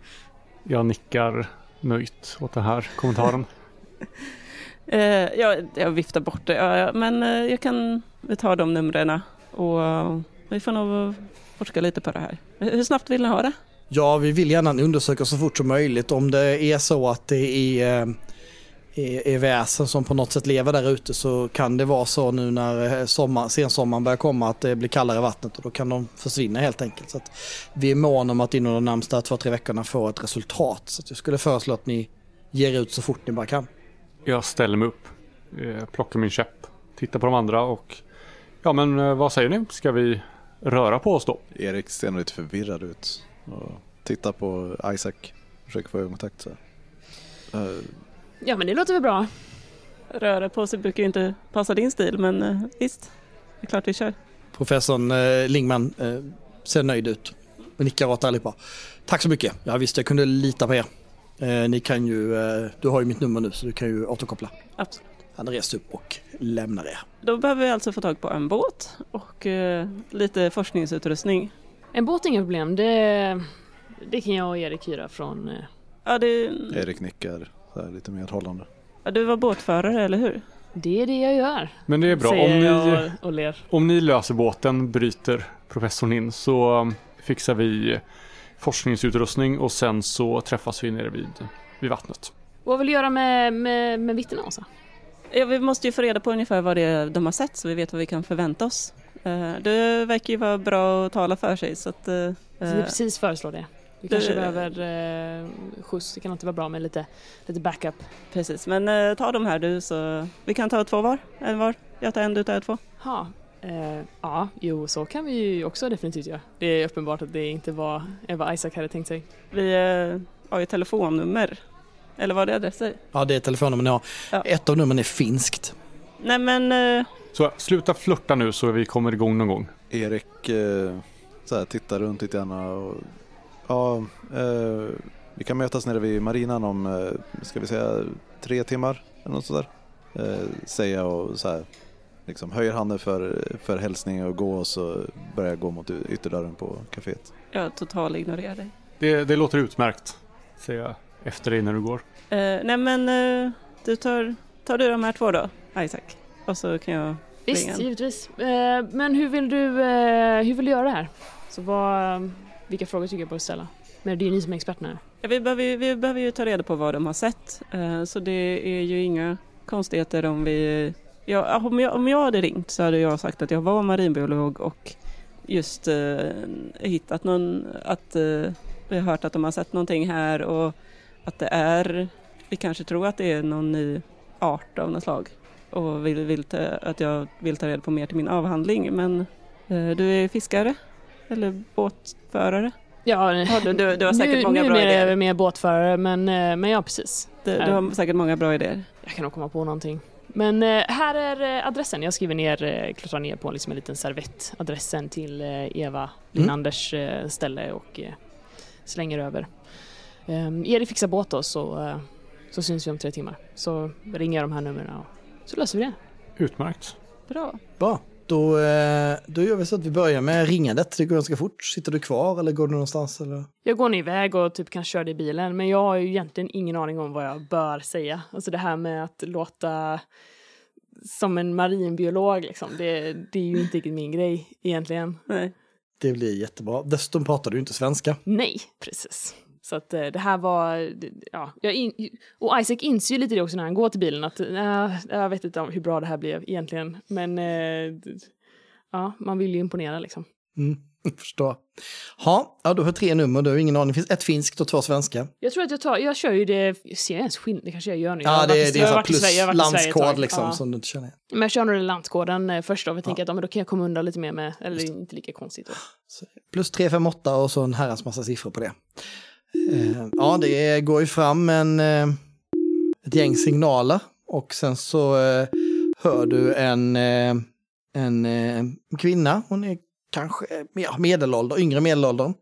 Jag nickar nöjt åt den här kommentaren. Eh, jag, jag viftar bort det, ja, ja, men eh, jag kan vi tar de numren och eh, vi får nog forska lite på det här. Hur snabbt vill ni ha det? Ja, vi vill gärna undersöka så fort som möjligt om det är så att det är, eh, är, är väsen som på något sätt lever där ute så kan det vara så nu när eh, sommar, sensommaren börjar komma att det blir kallare i vattnet och då kan de försvinna helt enkelt. Så att vi är måna om att inom de närmsta två, tre veckorna få ett resultat. Så att jag skulle föreslå att ni ger ut så fort ni bara kan. Jag ställer mig upp, eh, plockar min käpp, tittar på de andra och ja men eh, vad säger ni? Ska vi röra på oss då? Erik ser nog lite förvirrad ut och tittar på Isaac. Försöker få ögonkontakt. Så. här. Ja, men det låter väl bra. Röra på sig brukar ju inte passa din stil, men eh, visst, det är klart vi kör. Professorn eh, Lingman eh, ser nöjd ut. Och nickar åt allihopa. Tack så mycket. Jag visste jag kunde lita på er. Eh, ni kan ju, eh, du har ju mitt nummer nu så du kan ju återkoppla. Absolut. Han reste upp och lämnar er. Då behöver vi alltså få tag på en båt och eh, lite forskningsutrustning. En båt är inga problem. Det, det kan jag och Erik hyra från... Ja, det, Erik nickar så här, lite medhållande. ja, du var båtförare, eller hur? Det är det jag gör. Men det är bra. Om ni, och, och ler. om ni löser båten, bryter professorn in, så um, fixar vi forskningsutrustning och sen så träffas vi nere vid, vid vattnet. Vad vill du göra med, med, med vittnena Åsa? Ja, vi måste ju få reda på ungefär vad det är de har sett så vi vet vad vi kan förvänta oss. Eh, det verkar ju vara bra att tala för sig så att... eh, Jag skulle eh, precis föreslå det. Vi det- kanske behöver eh, skjuts. Det kan inte vara bra med lite, lite backup. Precis, men eh, ta de här du så vi kan ta två var, en var. Jag tar en, du tar två. Ha. Eh, ja, jo, så kan vi ju också definitivt göra. Det är uppenbart att det inte var eh, vad Isaac hade tänkt sig. Vi eh, har ju telefonnummer. Eller vad det adresser? Ja, det är telefonnummer ni har. Ja. Ett av numren är finskt. Nej men, eh, Så sluta flörta nu så vi kommer igång någon gång. Erik eh, så här, tittar runt lite grann och ja, eh, vi kan mötas nere vid marinan om, eh, ska vi säga tre timmar eller något sådär. Eh, säger jag och så här, liksom höjer handen för, för hälsning och gå och så börjar jag gå mot ytterdörren på kaféet. jag total ignorerar dig. Det, det låter utmärkt, säger jag efter dig när du går. Eh, nej men, eh, du tar, tar du de här två då, Isaac? Och så kan jag Visst, ringa. givetvis. Eh, men hur vill du eh, hur vill du göra det här? Så vad, vilka frågor tycker jag borde ställa? Men det är ju ni som är experterna här. Ja, vi, behöver, ju- vi behöver ju ta reda på vad de har sett. Eh, så det är ju inga konstigheter om vi... Ja, om, jag, om jag hade ringt så hade jag sagt att jag var marinbiolog och just eh, hittat någon... Att eh, vi har hört att de har sett någonting här och att det är... Vi kanske tror att det är någon ny art av något slag och vill, vill ta, att jag vill ta reda på mer till min avhandling. Men eh, du är fiskare? Eller båtförare? Ja, du, du, du har säkert nu, många bra numera är jag idéer. mer båtförare, men, eh, men ja, precis. Du, du har säkert många bra idéer. Jag kan nog komma på någonting. Men eh, här är eh, adressen. Jag skriver ner, eh, klottrar ner på liksom en liten servett adressen till eh, Eva Linanders eh, ställe och eh, slänger över. Erik fixar båt då så, eh, så syns vi om tre timmar. Så ringer jag de här numren och så löser vi det. Utmärkt. Bra. Bra. Då, eh, då gör vi så att vi börjar med ringandet. Det går ganska fort. Sitter du kvar eller går du någonstans? Eller? Jag går nu iväg och typ kan köra i bilen men jag har ju egentligen ingen aning om vad jag bör säga. Alltså det här med att låta som en marinbiolog liksom, det, det är ju inte riktigt min grej egentligen. Nej. Det blir jättebra. Dessutom pratar du inte svenska. Nej, precis. Så att eh, det här var, ja, jag in, och Isaac inser ju lite det också när han går till bilen att äh, jag vet inte hur bra det här blev egentligen, men eh, ja, man vill ju imponera liksom. Mm, förstår. Ha, ja, du har tre nummer. Du har ingen aning. Det finns ett finskt och två svenska. Jag tror att jag tar, jag kör ju det, ser jag ens skillnad? Det kanske jag gör nu. Ja, det, varit det är så plus Sverige- landskod liksom Ja. som du inte känner igen. Men jag kör nog den landkoden eh, först då, för jag tänker att ja, men då kan jag komma undan lite mer med, eller inte lika konstigt då. Plus 3, 5, 8 och så en herrans massa siffror på det. Eh, ja, det går ju fram en, eh, ett gäng signaler och sen så eh, hör du en, en kvinna. Hon är kanske ja, medelålder, yngre medelåldern.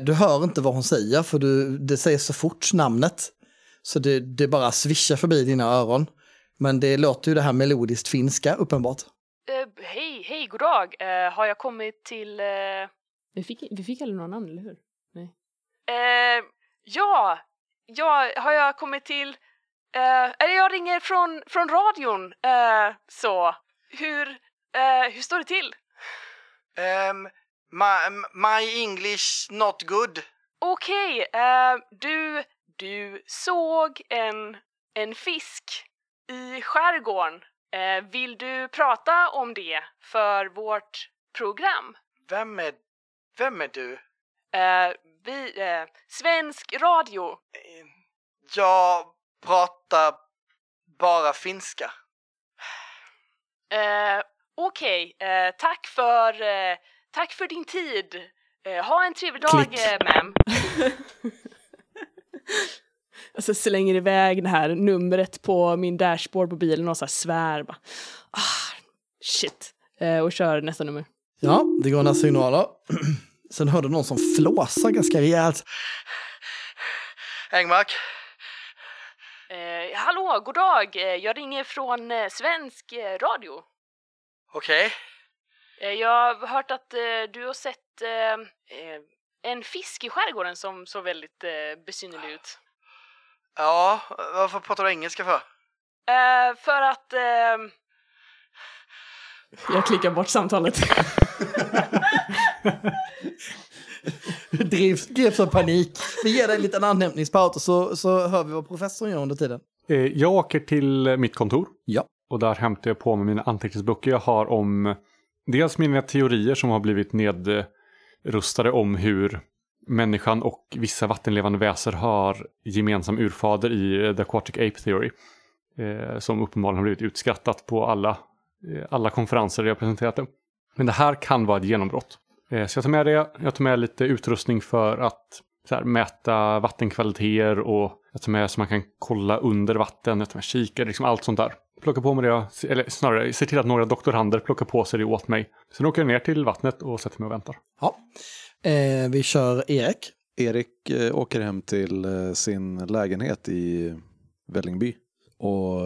Du hör inte vad hon säger för du, det säger så fort namnet. Så det, det bara svischar förbi dina öron. Men det låter ju det här melodiskt finska uppenbart. hej, hej, god dag. Eh, har jag kommit till... Vi, fick, vi fick aldrig några namn, eller hur? Nej. ja, ja, har jag kommit till... eller jag ringer från, från radion, så. Hur, hur står det till? Um, my, my English not good. Okej, eh, du, du såg en, en fisk i skärgården. Eh, vill du prata om det för vårt program? Vem är, vem är du? Vi, eh, svensk radio. Eh, Jag pratar bara finska. Eh, Okej, eh, tack för, eh, tack för din tid. Eh, ha en trevlig dag, eh, ma'am. Alltså slänger iväg det här numret på min dashboard på bilen och så här svär bara. Ah, shit. Eh, och kör nästa nummer. Ja, det går några signaler. Sen hör du någon som flåsar ganska rejält. Engmark? Eh, hallå, god dag! Eh, Jag ringer från eh, svensk eh, radio. Okej. Eh, Jag har hört att eh, du har sett en fisk i skärgården som såg väldigt eh, besynnerlig ut. Ja, varför pratar du engelska för? Eh, för att... Eh... Jag klickar bort samtalet. Drivs, greps av panik. Vi ger dig en liten andhämtningspaus och så, så hör vi vad professorn gör under tiden. Eh, Jag åker till mitt kontor. Ja. Och där hämtar jag på mig mina anteckningsböcker jag har om dels mina teorier som har blivit nedrustade om hur människan och vissa vattenlevande väser har gemensam urfader i The Aquatic Ape Theory. Eh, som uppenbarligen har blivit utskrattat på alla, eh, alla konferenser jag presenterat det. Men det här kan vara ett genombrott. Eh, så jag tar med det, jag tar med lite utrustning för att så här, mäta vattenkvaliteter och jag tar med så man kan kolla under vatten, jag tar med kikare, liksom allt sånt där. Plocka på mig det, eller snarare se till att några doktorander plockar på sig det åt mig. Sen åker jag ner till vattnet och sätter mig och väntar. Ja. Eh, vi kör Erik. Erik eh, åker hem till eh, sin lägenhet i Vällingby. Och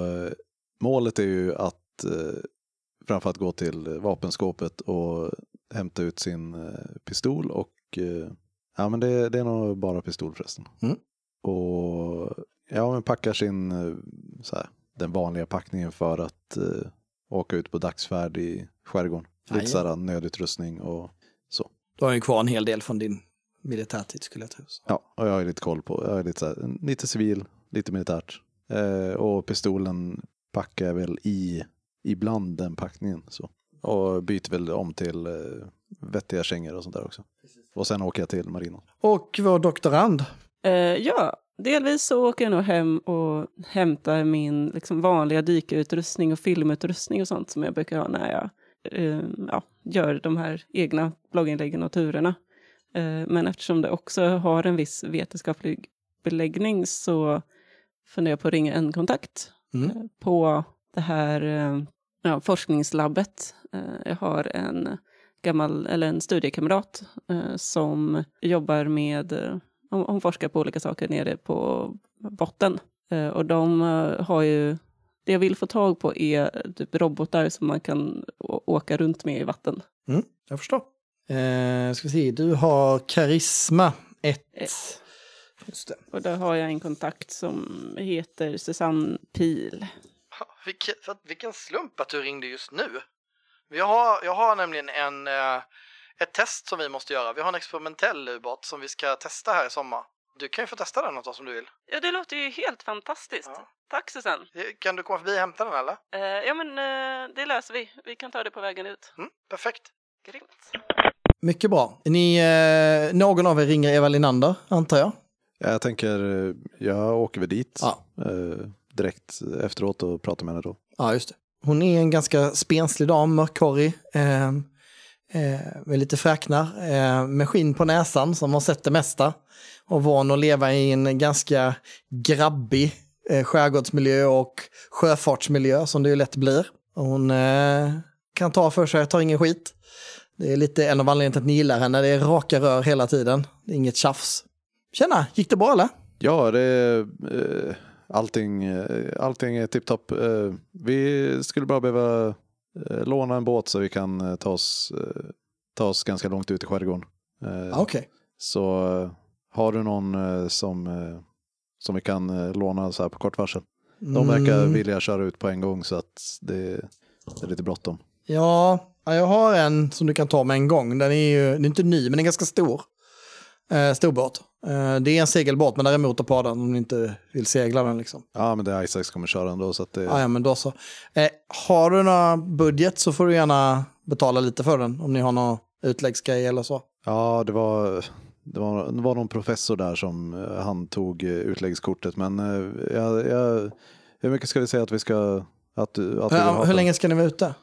målet är ju att eh, framförallt gå till vapenskåpet och hämta ut sin eh, pistol och eh, ja men det, det är nog bara pistol förresten. Mm. Och ja men packar sin eh, så här, den vanliga packningen för att eh, åka ut på dagsfärd i skärgården. Lite Aj. så här nödutrustning och så. Du har ju kvar en hel del från din militärtid skulle jag tro. Ja, och jag har lite koll på, jag är lite, så här, lite civil, lite militärt. Eh, och pistolen packar jag väl i, ibland den packningen. Så. Och byter väl om till eh, vettiga kängor och sånt där också. Och sen åker jag till marinen. Och vår doktorand. Eh, ja, delvis så åker jag nog hem och hämtar min liksom, vanliga dykarutrustning och filmutrustning och sånt som jag brukar ha när jag eh, ja, gör de här egna blogginläggen och turerna. Eh, men eftersom det också har en viss vetenskaplig beläggning så funderar jag på att ringa en kontakt Mm. eh, på det här eh, ja, forskningslabbet. Eh, jag har en gammal, eller en studiekamrat eh, som jobbar med, eh, hon, forskar på olika saker nere på botten. Och de har ju, det jag vill få tag på är typ robotar som man kan åka runt med i vatten. Mm, jag förstår. Eh, ska vi se, du har karisma 1. Ett. Just det. Och där har jag en kontakt som heter Susanne Pil. Vilken, vilken slump att du ringde just nu. Vi har, jag har nämligen en, eh, ett test som vi måste göra. Vi har en experimentell ubåt som vi ska testa här i sommar. Du kan ju få testa den oss om du vill. Ja, det låter ju helt fantastiskt. Ja. Tack Susanne. Kan du komma förbi och hämta den eller? Eh, ja, men eh, det löser vi. Vi kan ta det på vägen ut. Mm, perfekt. Grymt. Mycket bra. Ni, eh, någon av er ringer Eva Linander, antar jag? Ja, Jag tänker, eh, jag åker väl dit Ja. eh, direkt efteråt och pratar med henne då. Ja, just det. Hon är en ganska spenslig dam, mörkhårig, eh, eh, med lite fräknar, eh, med skinn på näsan som har sett det mesta. Och van att leva i en ganska grabbig eh, skärgårdsmiljö och sjöfartsmiljö som det ju lätt blir. Hon eh, kan ta för sig, tar ingen skit. Det är lite en av anledningarna till att ni gillar henne, det är raka rör hela tiden. Det är inget tjafs. Tjena, gick det bra eller? Ja, det eh, allting, eh, allting är tipptopp. Eh, vi skulle bara behöva eh, låna en båt så vi kan ta oss, ta oss ganska långt ut i skärgården. Ja, Okej. Så har du någon som, som vi kan låna så här på kort varsel? De verkar Mm. vilja köra ut på en gång så att det, det är lite bråttom. Ja, ja, jag har en som du kan ta med en gång. Den är ju den är inte ny, men den är ganska stor. Eh, stor båt. Eh, det är en segelbåt, men där är motor på den om ni inte vill segla den. Liksom. Ja, men det är Isaac som kommer köra ändå så att det, Ah, ja, men då så. Eh, har du några budget så får du gärna betala lite för den om ni har någon utläggsgrej eller så. Ja, det var, det, var, det var någon professor där som eh, han tog eh, utläggskortet. Men eh, jag, jag, hur mycket ska vi säga att vi ska... Att, du- att vill ha hur länge ska ni vara ute?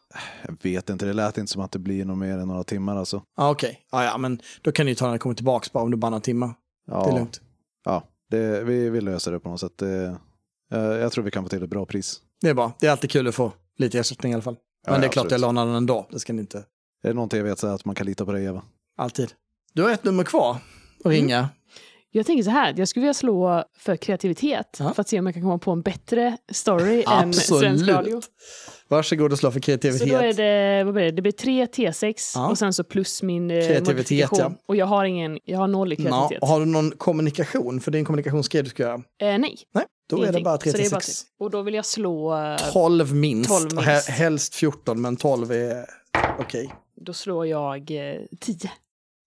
Jag vet inte, det lät inte som att det blir något mer än några timmar alltså. Ah, Okej, ah, ja, men då kan ni ta när ni kommer tillbaka bara om du bara några timmar. Ja, Det är lugnt. Ja, det, vi, vi löser det på något sätt. Det, eh, jag tror vi kan få till ett bra pris. Det är bra. Det är alltid kul att få lite ersättning i alla fall. Men Ja, det är ja, klart absolut. jag lånar den ändå. Det ska ni inte. Är det någonting jag vet så att man kan lita på dig Eva? Alltid. Du har ett nummer kvar att ringa. Jag tänker så här, jag skulle vilja slå för kreativitet Ja. för att se om jag kan komma på en bättre story än svensk radio. Varsågod och slå för Så då är kreativitet. det, vad blir det? Det blir tre T6 Ja. och sen så plus min eh, Kreativitet, ja. Och jag har ingen, jag har noll i kreativitet. och har du någon kommunikation? För det är en kommunikationsgrej du ska göra. Eh, nej. Nej, då är det ingenting. bara 3 Så till det är bara 6. tre. Och då vill jag slå, eh, 12 minst. 12 Och minst. he- Helst 14, men 12 är okej. då slår jag eh, 10.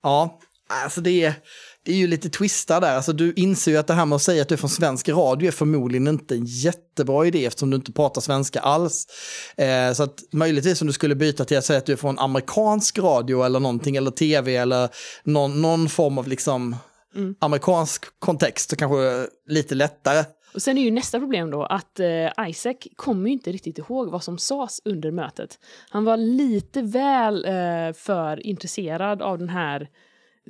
Ja, alltså det är, det är ju lite twistar där. Alltså du inser ju att det här med att säga att du är från svensk radio är förmodligen inte en jättebra idé eftersom du inte pratar svenska alls. Eh, så att möjligtvis om du skulle byta till att säga att du är från amerikansk radio eller någonting, eller tv eller någon, någon form av liksom Mm. amerikansk kontext, så kanske lite lättare. Och sen är ju nästa problem då att eh, Isaac kommer ju inte riktigt ihåg vad som sades under mötet. Han var lite väl eh, för intresserad av den här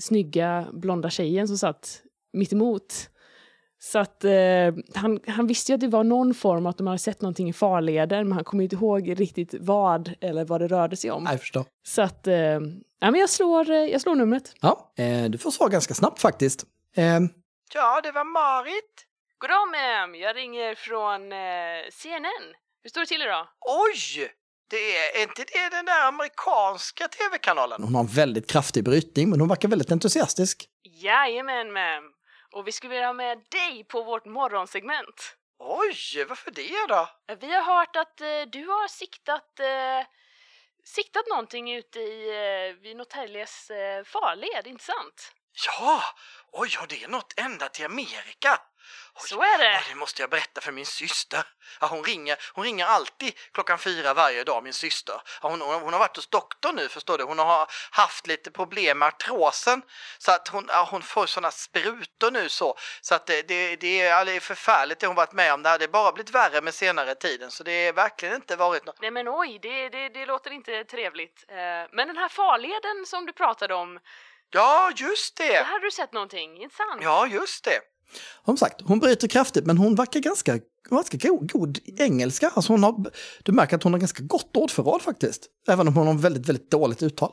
snygga blonda tjejen som satt mitt emot. Så att eh, han, han visste ju att det var någon form att de hade sett någonting i farleden men han kommer inte ihåg riktigt vad eller vad det rörde sig om. Nej, jag förstår. Så att, eh, ja men jag slår, eh, jag slår numret. Ja, eh, du får svara ganska snabbt faktiskt. Eh, ja, det var Marit. Goddag ma'am, jag ringer från eh, CNN. Hur står det till idag? Oj! Det är inte det den där amerikanska tv-kanalen? Hon har en väldigt kraftig brytning, men hon verkar väldigt entusiastisk. Jajamän, ma'am. Och vi skulle vilja ha med dig på vårt morgonsegment. Oj, varför det då? Vi har hört att eh, du har siktat, eh, siktat någonting ute i, eh, vid Norrtäljes eh, farled, inte sant? Ja, oj, ja, det är något ända till Amerika. Oj, Så är det. oj, det måste jag berätta för min syster. Ja, hon, ringer, hon ringer alltid klockan fyra varje dag, min syster. Ja, hon, hon, hon har varit hos doktorn nu, förstår du. Hon har haft lite problem med artrosen. Så att hon, ja, hon får sådana sprutor nu så. Så att det, det, det, är, förfärligt det hon varit med om. Det har bara blivit värre med senare tiden. Så det har verkligen inte varit något. Nej men oj, det, det, det låter inte trevligt. Eh, men den här farleden som du pratade om, Ja, just där det. hade du sett någonting, inte sant? Ja, just det. Som sagt, hon bryter kraftigt, men hon verkar ganska, ganska god, god engelska. Alltså hon har, du märker att hon har ganska gott ordförråd faktiskt. Även om hon har väldigt, väldigt dåligt uttal.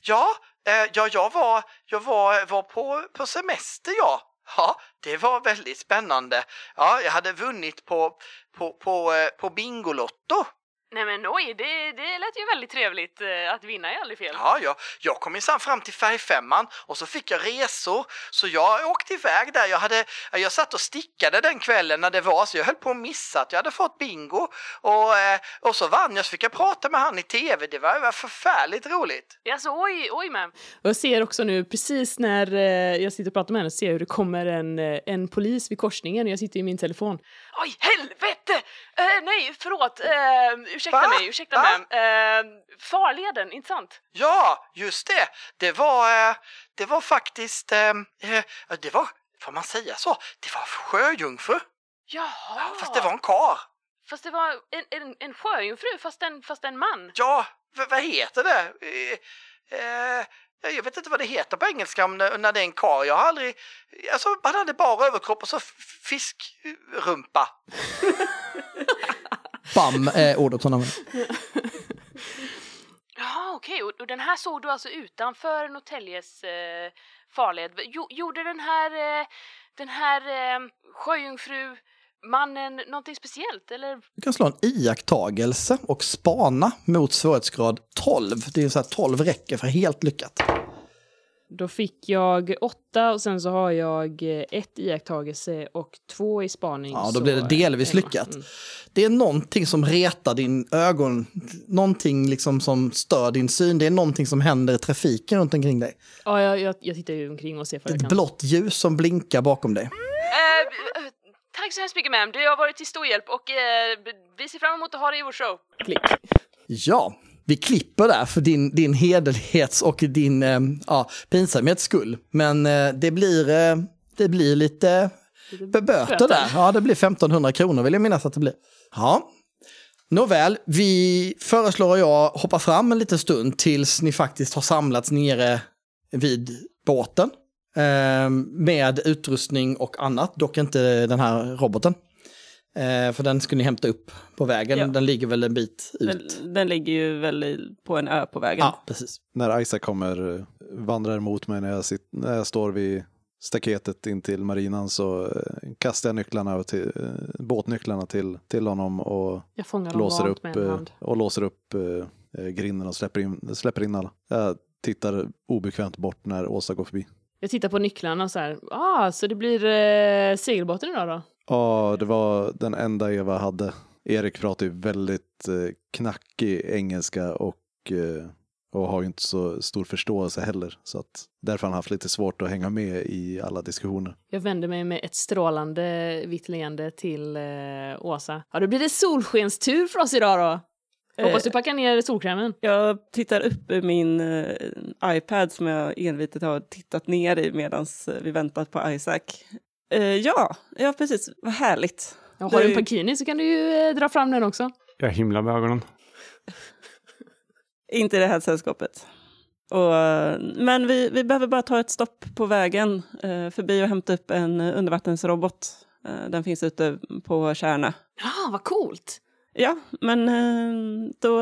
Ja, eh, ja jag var, jag var, var på, på semester, ja. Ja, det var väldigt spännande. Ja, jag hade vunnit på, på, på, eh, på Bingolotto. Nej men oj, det, det lät ju väldigt trevligt. Eh, Att vinna är aldrig fel. Ja, ja, jag kom minsann fram till färgfemman och så fick jag resor. Så jag åkte iväg där. Jag, hade, jag satt och stickade den kvällen när det var så jag höll på att missa att jag hade fått bingo. Och, eh, och så vann jag så fick jag prata med han i tv. Det var, det var förfärligt roligt. Alltså oj, oj. Och jag ser också nu precis när eh, jag sitter och pratar med henne så ser jag hur det kommer en, en polis vid korsningen och jag sitter i min telefon. Oj, helvete! Eh, nej, förlåt. Uh, ursäkta Va? mig, ursäkta Va? ma'am. Eh, farleden, inte sant? Ja, just det. Det var, eh, det var faktiskt, eh, eh, det var, får man säga så? Det var sjöjungfru. Jaha. Ja, fast det var en kar. Fast det var en, en, en sjöjungfru fast en, fast en man. Ja, vad heter det? Eh, eh, jag vet inte vad det heter på engelska om det, när det är en karl. Jag har aldrig... Alltså, han hade bara överkropp och så fiskrumpa. Bam är ordet hon använder. Jaha, okej. Och, och den här såg du alltså utanför Norrtäljes eh, farled. Jo, gjorde den här, eh, den här eh, sjöjungfru mannen någonting speciellt eller? Du kan slå en iakttagelse och spana mot svårighetsgrad 12. Det är så här 12 räcker för helt lyckat. Då fick jag åtta och sen så har jag ett iakttagelse och två i spaning. Ja, då blir det delvis lyckat. Mm. Det är någonting som retar din ögon, någonting liksom som stör din syn. Det är någonting som händer i trafiken runt omkring dig. Ja, jag, jag, jag tittar ju omkring och ser vad ett blått ljus som blinkar bakom dig. Eh, tack så hemskt mycket ma'am, du har varit till stor hjälp och eh, vi ser fram emot att ha dig i vår show. Klick. Ja, vi klipper där för din, din hederlighets och din eh, ja, pinsamhets skull. Men eh, det, blir, eh, det blir lite böter där. Ja, det blir 1500 kronor vill jag minnas att det blir. Ja, nåväl, vi föreslår jag hoppar fram en liten stund tills ni faktiskt har samlats nere vid båten. Eh, med utrustning och annat, dock inte den här roboten. Eh, för den ska ni hämta upp på vägen. Ja. Den ligger väl en bit ut. Den, den ligger ju väl i, på en ö på vägen. Ja, precis. När Isaac kommer, eh, vandrar emot mig när jag, sit, när jag står vid staketet in till marinan så eh, kastar jag nycklarna till, eh, båtnycklarna till, till honom och Jag fångar dem låser upp, och låser upp grinden och släpper in, släpper in alla. Jag tittar obekvämt bort när Åsa går förbi. Jag tittar på nycklarna och så här, ah, så det blir eh, segelbåten idag då? Ja, det var den enda Eva hade. Erik pratar ju väldigt eh, knackig engelska och, eh, och har ju inte så stor förståelse heller. Så att därför har han haft lite svårt att hänga med i alla diskussioner. Jag vänder mig med ett strålande vitt leende till eh, Åsa. Ja, då blir det solskenstur för oss idag då. Eh, Hoppas du packar ner solkrämen. Jag tittar upp i min eh, iPad som jag envetet har tittat ner i medan vi väntat på Isaac. Eh, ja, ja precis. Vad härligt. Ja, har du en bikini så kan du ju eh, dra fram den också. Jag himlar med ögonen. Inte i det här sällskapet. Och, eh, men vi, vi behöver bara ta ett stopp på vägen eh, förbi och hämta upp en eh, undervattensrobot. Eh, den finns ute på Kärna. Ja, vad coolt! Ja, men eh, då,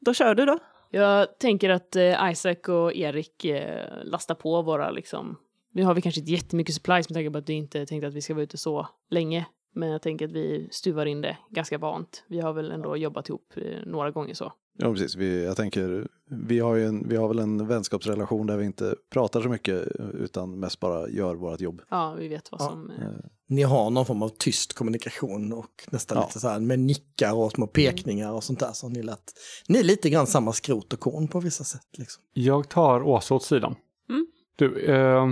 då kör du då. Jag tänker att eh, Isaac och Erik eh, lastar på våra liksom... Nu har vi kanske inte jättemycket supplies med tanke på att du inte tänkte att vi ska vara ute så länge. Men jag tänker att vi stuvar in det ganska vant. Vi har väl ändå jobbat ihop eh, några gånger så. Ja, precis. Vi, jag tänker, vi har, ju en, vi har väl en vänskapsrelation där vi inte pratar så mycket utan mest bara gör vårt jobb. Ja, vi vet vad Ja. som... Eh, Ni har någon form av tyst kommunikation och nästan Ja. lite så här med nickar och små pekningar och sånt där. Så ni, lät, ni är lite grann samma skrot och korn på vissa sätt. Liksom. Jag tar Åsa åt sidan. Mm. Du, eh,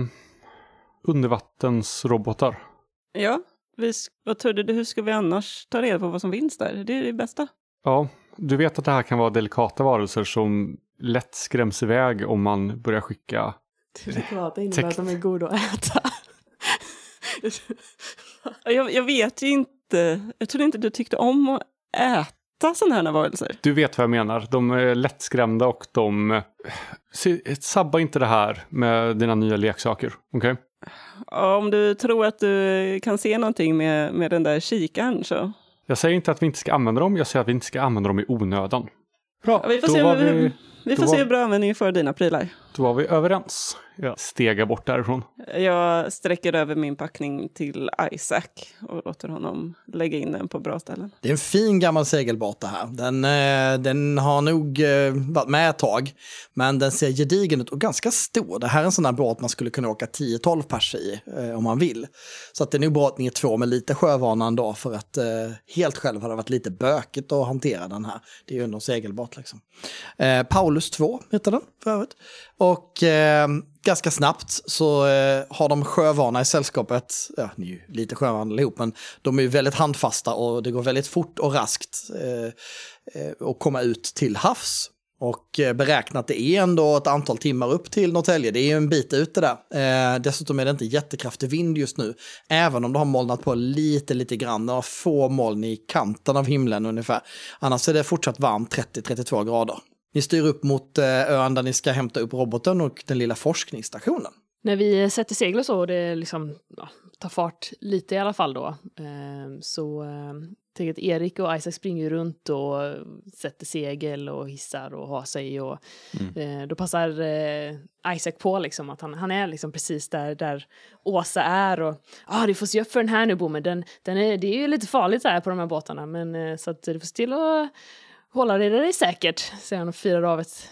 undervattensrobotar. Ja, vi, vad trodde du, hur ska vi annars ta reda på vad som finns där? Det är det bästa. Ja, du vet att det här kan vara delikata varelser som lätt skräms iväg om man börjar skicka. Delikata innebär att att de är goda att äta. Jag, jag vet ju inte, jag trodde inte du tyckte om att äta sådana här varelser. Du vet vad jag menar. De är lättskrämda och de... eh, Se, sabba inte det här med dina nya leksaker, okej? Ja, Om du tror att du kan se någonting med, med den där kikaren så. Jag säger inte att vi inte ska använda dem, jag säger att vi inte ska använda dem i onödan. Bra, Ja, vi får då, se var hur- vi, Vi får var- se hur bra användning för dina prylar. då var vi överens. Jag stegar bort därifrån. Jag sträcker över min packning till Isaac och låter honom lägga in den på bra ställen. Det är en fin gammal segelbåt det här. Den, eh, den har nog eh, varit med ett tag. Men den ser gedigen ut och ganska stor. Det här är en sån här båt man skulle kunna åka 10-12 pers i eh, om man vill. Så att det är nog bra att ni är två med lite sjövana ändå. För att helt själv hade det varit lite bökigt att hantera den här. Det är ju ändå en segelbåt liksom. Eh, Paulus 2 heter den för övrigt. Och eh, ganska snabbt så eh, har de sjövana i sällskapet. Ja, ni är ju lite sjövana allihop, men de är ju väldigt handfasta och det går väldigt fort och raskt eh, eh att komma ut till havs. Och eh, beräknat det är ändå ett antal timmar upp till Norrtälje. Det är ju en bit ute där. Eh, dessutom är det inte jättekraftig vind just nu. Även om det har molnat på lite, lite grann. Det har få moln i kanten av himlen ungefär. Annars är det fortsatt varmt 30-32 grader. Ni styr upp mot eh, ön där ni ska hämta upp roboten och den lilla forskningsstationen. När vi sätter segel och så och det liksom ja, tar fart lite i alla fall då eh, så eh, tänker jag att Erik och Isaac springer runt och sätter segel och hissar och har sig och eh, då passar eh, Isaac på liksom att han, han är liksom precis där, där Åsa är och ah, du får se upp för den här nu bommen, den, den är, det är ju lite farligt här på de här båtarna men eh, så att du får se till att hålla dig säkert, säger han och firar av ett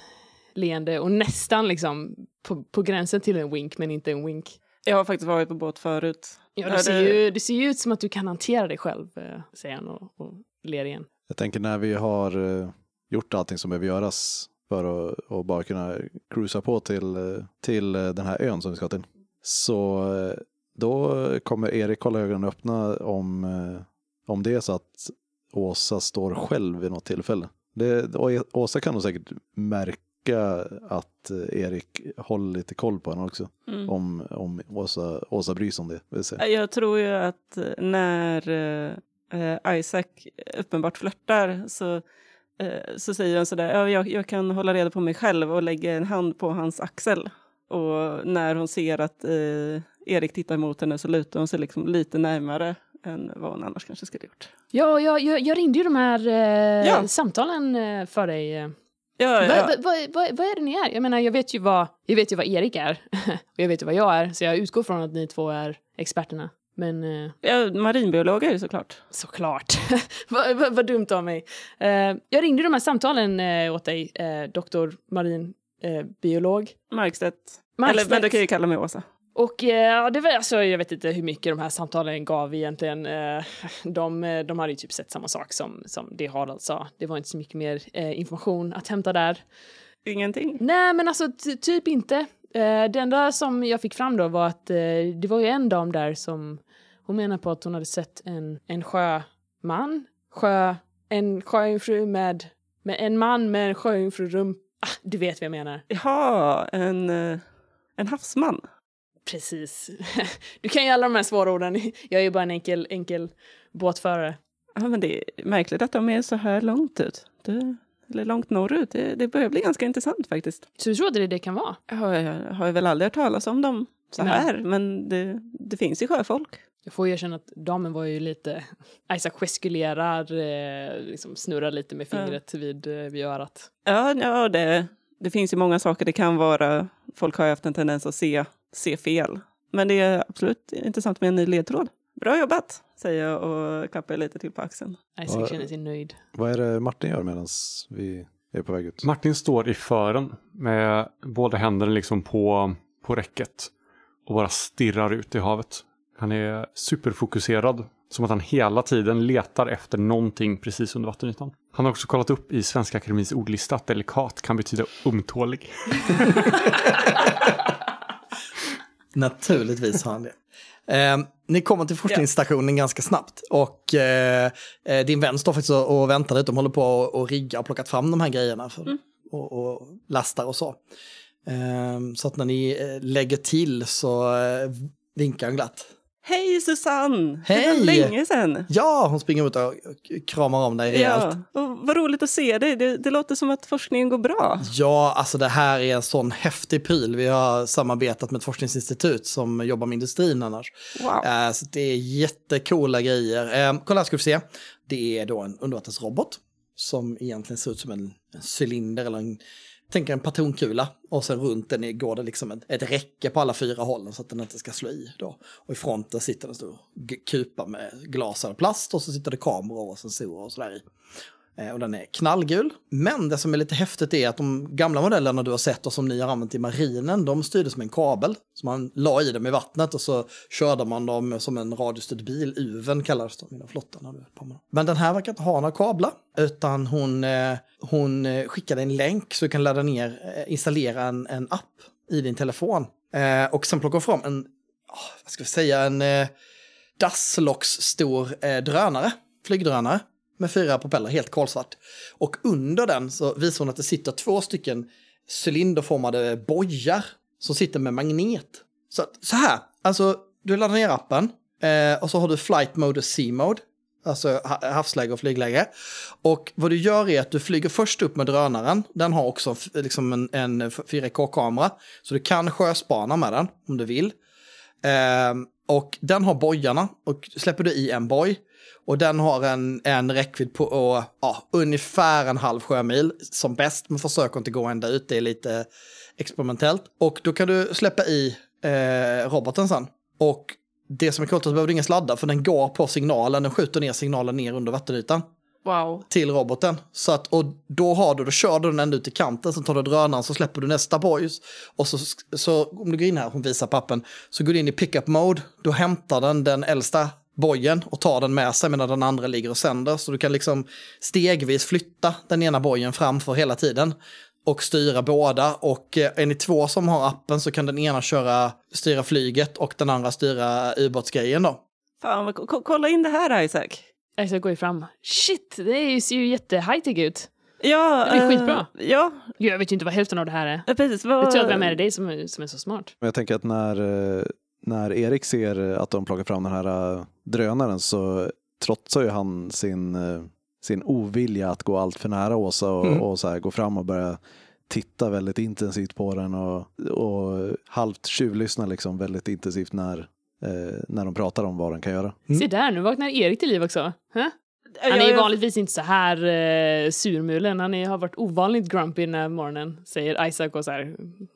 leende och nästan liksom på, på gränsen till en wink men inte en wink. Jag har faktiskt varit på båt förut. Ja, du, ser det- ju, det ser ju ut som att du kan hantera dig själv, eh, säger han och, och ler igen. Jag tänker när vi har eh, gjort allting som behöver göras för att och bara kunna cruisa på till, eh, till den här ön som vi ska till. Så då kommer Erik hålla ögonen öppna om, om det är så att Åsa står själv vid något tillfälle. Det, E- Åsa kan nog säkert märka att Erik håller lite koll på henne också. Mm. Om, om Åsa, Åsa bryr sig om det. Vill säga. Jag tror ju att när eh, eh, Isaac uppenbart flörtar så, eh, så säger han sådär, ja, jag, jag kan hålla reda på mig själv och lägga en hand på hans axel. Och när hon ser att eh, Erik tittar mot henne så lutar hon sig liksom lite närmare än vad hon annars kanske skulle gjort. Ja, jag, jag, jag ringde ju de här eh, Ja. samtalen eh, för dig. eh. Ja, Vad ja. va, va, va, vad är det ni är? Jag menar, jag vet ju vad, jag vet ju vad Erik är. och jag vet ju vad jag är. Så jag utgår från att ni två är experterna. Men eh, ja marinbiologer såklart. såklart. vad, vad, vad dumt av mig. Eh, jag ringde de här samtalen eh, åt dig, eh, doktor marin eh, biolog. Markstedt. Markstedt. Eller, men du kan ju kalla mig Åsa. Och eh, ja, det var, alltså, jag vet inte hur mycket de här samtalen gav egentligen. Eh, de, eh, de hade ju typ sett samma sak som, som det Harald sa. Det var inte så mycket mer information att hämta där. Ingenting. Nej, men alltså ty- typ inte. Det enda som jag fick fram då var att det var ju en dam där som hon menar på att hon hade sett en, en sjöman, sjö, en sjöjungfru med, med en man med en sjöjungfrurump. Ah, du vet vad jag menar. Jaha, en, en havsman. Precis. Du kan ju alla de här svåra orden. Jag är ju bara en enkel, enkel båtförare. Ja, men det är märkligt att de är så här långt ut. Det, eller långt norrut. Det, det börjar bli ganska intressant faktiskt. Så du tror att det det kan vara? Jag har, jag har väl aldrig hört talas om dem så Nej. här, men det, det finns ju sjöfolk. Jag får ju erkänna att damen var ju lite... Isaac gestikulerar, eh, liksom snurrar lite med fingret vid, eh, vid örat. Ja, ja det, det finns ju många saker det kan vara. Folk har ju haft en tendens att se, se fel. Men det är absolut intressant med en ny ledtråd. Bra jobbat, säger jag och klappar lite till på axeln. Isaac känner sig nöjd. Vad är det Martin gör medan vi är på väg ut? Martin står i fören med båda händerna liksom på, på räcket och bara stirrar ut i havet. Han är superfokuserad, som att han hela tiden letar efter någonting precis under vattenytan. Han har också kollat upp i Svenska Akademins ordlista att delikat kan betyda ömtålig. Naturligtvis har han det. Eh, ni kommer till forskningsstationen ganska snabbt och eh, eh, din vän står faktiskt och väntar lite. De håller på och, och rigga och plockat fram de här grejerna för, och, och lastar och så. Eh, så att när ni eh, lägger till så eh, vinkar han glatt. Hej Susanne! Det Hej! var länge sedan. Ja, hon springer ut och kramar om dig rejält. Ja, och vad roligt att se dig. Det, det låter som att forskningen går bra. Ja, alltså det här är en sån häftig pryl. Vi har samarbetat med ett forskningsinstitut som jobbar med industrin annars. Wow. Eh, så det är jättecoola grejer. Eh, kolla här ska vi se. Det är då en undervattensrobot som egentligen ser ut som en, en cylinder eller en, tänk en patronkula. Och sen runt den går det liksom ett, ett räcke på alla fyra hållen så att den inte ska slå i. Då. Och i fronten sitter en stor kupa med glas eller plast och så sitter det kameror och sensorer och sådär i. Eh, och den är knallgul. Men det som är lite häftigt är att de gamla modellerna du har sett och som ni har använt i marinen, de styrdes med en kabel. Så man la i dem i vattnet och så körde man dem som en radiostyrd bil. Uven kallades de inom flottan. Men den här verkar inte ha några kablar, utan hon, eh, hon eh, skickade en länk så du kan ladda ner, installera en, en app i din telefon. Och sen plocka fram en, ah, vad ska vi säga, en dasslocks-stor drönare, flygdrönare med fyra propeller, helt kolsvart. Och under den så visar hon att det sitter två stycken cylinderformade bojar som sitter med magnet. Så, så här, alltså du laddar ner appen eh, och så har du flight mode och sea mode. Alltså ha- havsläge och flygläge. Och vad du gör är att du flyger först upp med drönaren. Den har också liksom en, en 4K-kamera. Så du kan sjöspana med den om du vill. Eh, och den har bojarna och släpper du i en boj och den har en, en räckvidd på och, ja, ungefär en halv sjömil som bäst, men försök inte gå ända ut, det är lite experimentellt. Och då kan du släppa i eh, roboten sen. Och det som är coolt är att du behöver ingen sladda för den går på signalen, den skjuter ner signalen ner under vattenytan Wow. till roboten. Så att, och då har du, då kör du den ända ut till kanten, så tar du drönaren så släpper du nästa boys. Och så, så om du går in här, hon visar pappen, så går du in i pickup mode, då hämtar den den äldsta bojen och tar den med sig medan den andra ligger och sänder. Så du kan liksom stegvis flytta den ena bojen framför hela tiden och styra båda. Och eh, är ni två som har appen så kan den ena köra, styra flyget och den andra styra ubåtsgrejen då. Fan, kolla in det här Isaac. Isaac går ju fram. Shit, det är ser ju jätte high-tech ut. Ja, Det blir eh, skitbra. Ja, Gud, jag vet ju inte vad hälften av det här är. eh, precis. Vad, Betyder vem är det dig som, är- som är så smart? Men jag tänker att när, eh, när Erik ser att de plockar fram den här eh, drönaren så trotsar ju han sin, eh, sin ovilja att gå allt för nära Åsa och, Mm. och så här, gå fram och börja titta väldigt intensivt på den och, och halvt tjuvlyssna liksom väldigt intensivt när eh, när de pratar om vad den kan göra. Mm. Se där, nu vaknar Erik till liv också. Hä? Han är ju vanligtvis inte så här eh, surmulen. Han är, har varit ovanligt grumpy den här morgonen, säger Isaac och så här.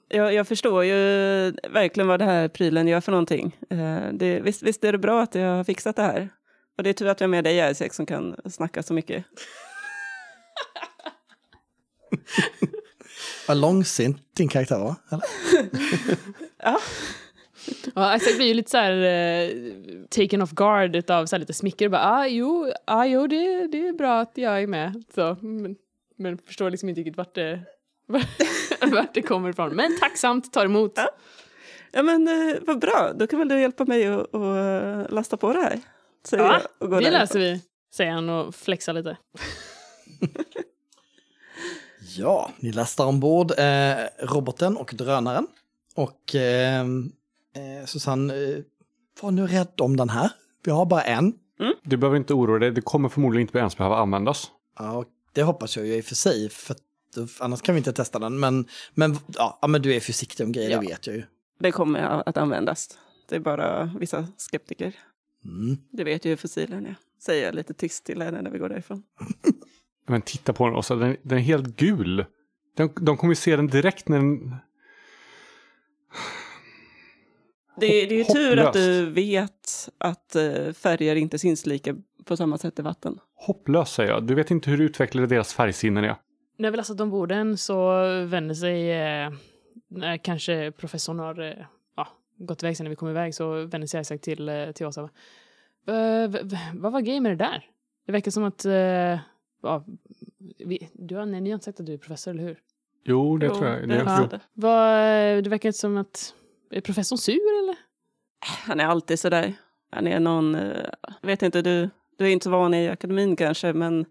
Jag, jag förstår ju verkligen vad det här prylen gör för någonting. Eh, det, visst, visst är det bra att jag har fixat det här. Och det är tur att jag har med dig Isaac som kan snacka så mycket. Vad långsint din karaktär var. Eller? Ja, Isaac blir ju lite så här eh, taken off guard så här lite smicker. Bara, ah, jo, ah, jo det, det är bra att jag är med. Så, men, men förstår liksom inte riktigt vart det, vart det kommer ifrån. Men tacksamt tar emot. Ja. Ja men eh, vad bra, då kan väl du hjälpa mig att att lasta på det här. Säger Ja, jag och det därifrån. läser vi, säger han och flexar lite. Ja, ni lastar ombord eh, roboten och drönaren. Och eh, eh, Susanne, eh, var nu rädd om den här. Vi har bara en. Du behöver inte oroa dig, det kommer förmodligen inte ens behöva användas. Ja, och det hoppas jag ju i och för sig, för annars kan vi inte testa den. Men, men, ja, men du är försiktig om grejer, Ja. det vet jag ju. Det kommer att användas. Det är bara vissa skeptiker. Mm. Det vet ju fossilen, ja. Säger jag lite tyst till henne när vi går därifrån. Men titta på den, Åsa, den, den är helt gul. De, de kommer ju se den direkt när den... Det, det är ju tur att Hopplöst. du vet att eh, färger inte syns lika på samma sätt i vatten. Hopplös säger jag. Du vet inte hur utvecklade deras färgsinnen är. När vi lastat ombord den så vänder sig, eh, när kanske professorn har eh, ja, gått iväg sen när vi kom iväg, så vänder sig Isaac till, eh, till oss "Eh, vad var grejen med det där? Det verkar som att, eh, ja, vi, du har, nej, ni har inte sagt att du är professor, eller hur? Jo, det Jo, tror jag. det Det, jo. det. Vad, det verkar som att, är professorn sur eller? Han är alltid sådär. Han är någon, eh, jag vet inte, du, du är inte så van i akademin kanske, men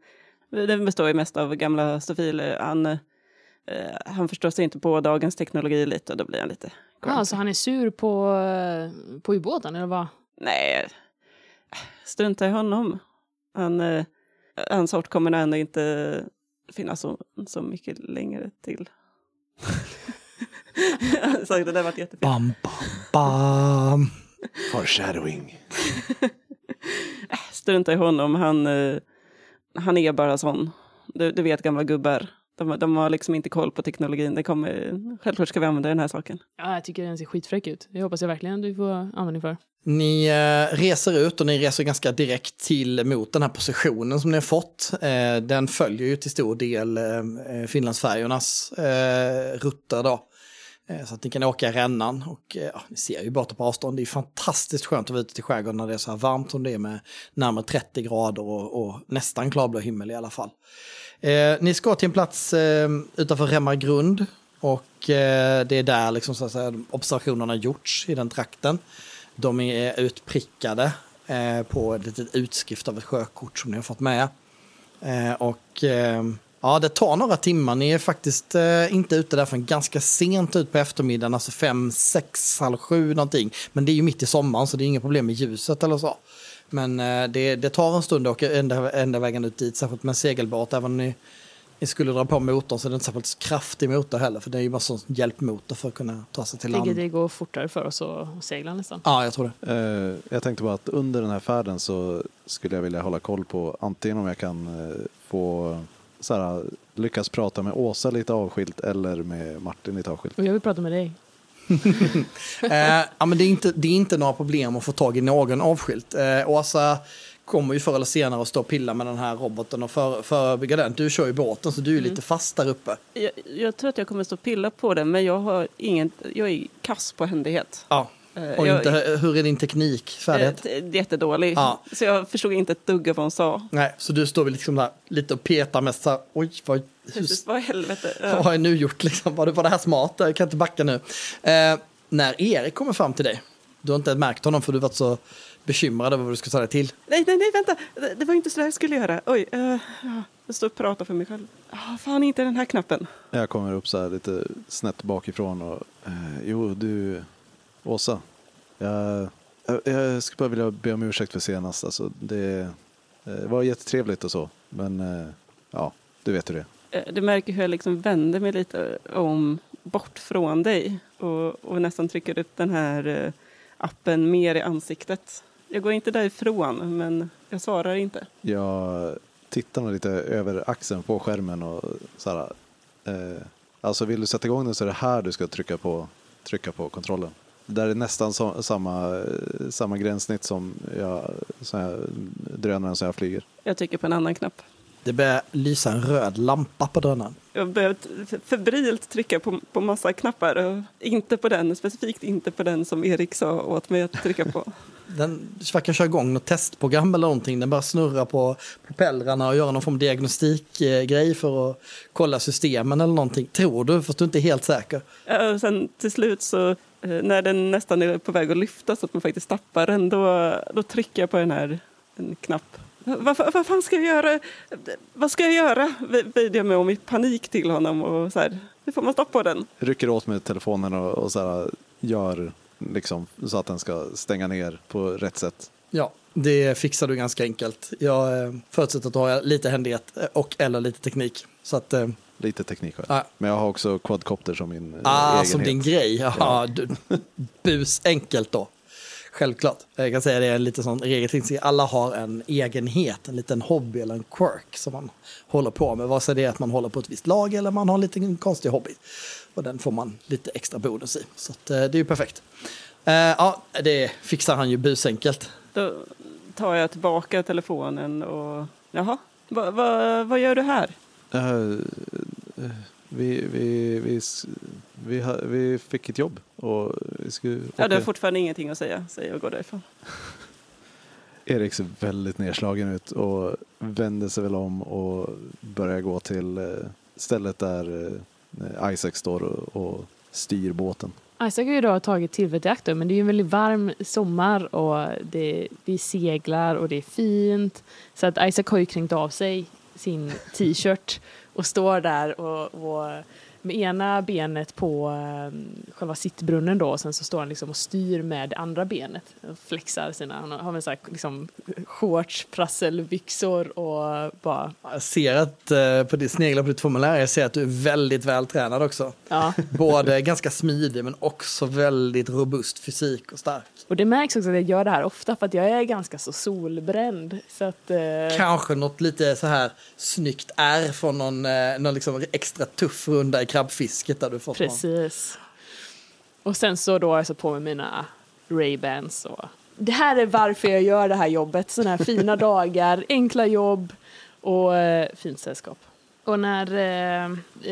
det består ju mest av gamla stofiler. Han, eh, han förstår sig inte på dagens teknologi lite och då blir han lite... Ja, så han är sur på, eh, på ubåten, eller vad? Nej, strunta i honom. Han, eh, hans sort kommer nog ändå inte finnas så, så mycket längre till. så det där var jättefint. Bam, bam, bam. Foreshadowing. Strunta i honom, han, eh, han är bara sån. Du, du vet gamla gubbar. De, de har liksom inte koll på teknologin. Det kommer, självklart ska vi använda den här saken. Ja, jag tycker den ser skitfräck ut. Det hoppas jag verkligen du får användning för. Ni eh, reser ut och ni reser ganska direkt till mot den här positionen som ni har fått. Eh, den följer ju till stor del eh, Finlandsfärjornas eh, rutter då. Eh, så att ni kan åka i rännan och eh, ja, ni ser ju båtar på avstånd. Det är fantastiskt skönt att vara ute till skärgården när det är så här varmt som det är med närmare 30 grader och, och nästan klarblå himmel i alla fall. Eh, ni ska till en plats eh, utanför Remmargrund och eh, det är där liksom, så att säga, observationerna gjorts i den trakten. De är utprickade eh, på ett litet utskrift av ett sjökort som ni har fått med. Eh, och eh, ja, det tar några timmar. Ni är faktiskt eh, inte ute där förrän ganska sent ut på eftermiddagen, alltså fem, sex, halv sju någonting. Men det är ju mitt i sommaren så det är inga problem med ljuset eller så. Men eh, det, det tar en stund att åka ända, ända vägen ut dit, särskilt med en segelbåt. Även om ni, ni skulle dra på motorn så är det inte särskilt kraftig motor heller, för det är ju bara sån hjälpmotor för att kunna ta sig till Ligger land. det går fortare för oss att segla nästan. Ja, jag tror det. Eh, jag tänkte bara att under den här färden så skulle jag vilja hålla koll på antingen om jag kan eh, få så här, lyckas prata med Åsa lite avskilt eller med Martin lite avskilt. Och jag vill prata med dig. Eh, ja, men det, är inte, det är inte några problem att få tag i någon avskilt. Eh, Åsa kommer ju förr eller senare att stå och pilla med den här roboten och för, förebygga den. Du kör ju båten så du är lite fast där uppe. Jag, jag tror att jag kommer stå och pilla på den, men jag, har ingen, jag är kass på händighet. Ja. Eh, Och jag, inte, hur är din teknik? Färdighet? eh, jättedålig. Ja. Så jag förstod inte ett dugg av vad hon sa. Nej, så du står väl liksom där lite och petar mest så här, oj, vad, Precis, vad i helvete. vad har jag nu gjort liksom? Var det, var det här smart? Jag kan inte backa nu. Eh, när Erik kommer fram till dig, du har inte märkt honom för du har varit så bekymrad över vad du ska ta dig till. Nej, nej, nej, vänta. Det, det var inte så jag skulle göra. Oj, uh, ja, jag står och pratar för mig själv. Ah, fan, inte den här knappen. Jag kommer upp så här lite snett bakifrån och eh, jo du Åsa. Jag, jag, jag skulle bara vilja be om ursäkt för senast. Alltså, det eh, var jättetrevligt och så. Men eh, ja, du vet hur det är. Eh, Du märker hur jag liksom vänder mig lite om bort från dig och, och nästan trycker upp den här appen mer i ansiktet. Jag går inte därifrån, men jag svarar inte. Jag tittar nog lite över axeln på skärmen och så här. Eh, alltså vill du sätta igång den så är det här du ska trycka på, trycka på kontrollen. Det där är nästan så, samma, samma gränssnitt som, jag, som jag, drönaren som jag flyger. Jag trycker på en annan knapp. Det börjar lysa en röd lampa på drönaren. Jag har behövt febrilt trycka på, på massa knappar och inte på den, specifikt inte på den som Erik sa åt mig att trycka på. Den verkar köra igång något testprogram eller någonting. Den bara snurra på propellrarna och göra någon form av diagnostikgrej för att kolla systemen eller någonting. Tror du, fast du är inte helt säker. Ja, Och sen till slut så när den nästan är på väg att lyfta så att man faktiskt tappar den, då, då trycker jag på den här en knapp. Vad, vad, vad fan ska jag göra? Vad ska jag göra? Vädjar jag mig om i panik till honom och så här, nu får man stoppa på den. Rycker åt med telefonen och, och så här, gör liksom så att den ska stänga ner på rätt sätt. Ja, det fixar du ganska enkelt. Jag eh, förutsätter att du har lite händighet eh, och eller lite teknik. Så att, eh, Lite teknik har Ja. jag. Men jag har också quadcopter som min eh, ah, egenhet. som din grej. Jaha, du, bus enkelt då. Självklart. Jag kan säga det är en lite sån regel. Alla har en egenhet, en liten hobby eller en quirk som man håller på med. Vare sig det är att man håller på ett visst lag eller man har en liten konstig hobby. Och den får man lite extra bonus i. Så att, eh, det är ju perfekt. Eh, ja, det fixar han ju busenkelt. Då tar jag tillbaka telefonen och jaha, va, va, vad gör du här? Eh, eh, vi, vi, vi, vi, vi fick ett jobb och vi skulle Ja, du har fortfarande ingenting att säga, säger jag och går därifrån. Erik ser väldigt nedslagen ut och vänder sig väl om och börjar gå till eh, stället där eh, Isaac står och, styr båten. Isaac har ju då tagit tillfället i akt men det är ju en väldigt varm sommar och det, vi seglar och det är fint. Så att Isaac har ju kränkt av sig sin t-shirt och står där och, och med ena benet på um, själva sittbrunnen då och sen så står han liksom och styr med det andra benet. Och flexar sina, han har, väl så här, liksom shorts, prasselbyxor och bara, Jag ser att eh, på ditt sneglar på ditt formulär, jag ser att du är väldigt vältränad också. ja. Både ganska smidig men också väldigt robust fysik och stark. Och det märks också att jag gör det här ofta för att jag är ganska så solbränd. Så att, eh, Kanske något lite så här snyggt R från någon, eh, någon liksom extra tuff runda i krabbfisket där du fått. Precis. Och sen så då har jag satt på mig mina Ray-Bans. Och... Det här är varför jag gör det här jobbet. Sådana här fina dagar, enkla jobb och eh, fint sällskap. Och när, eh,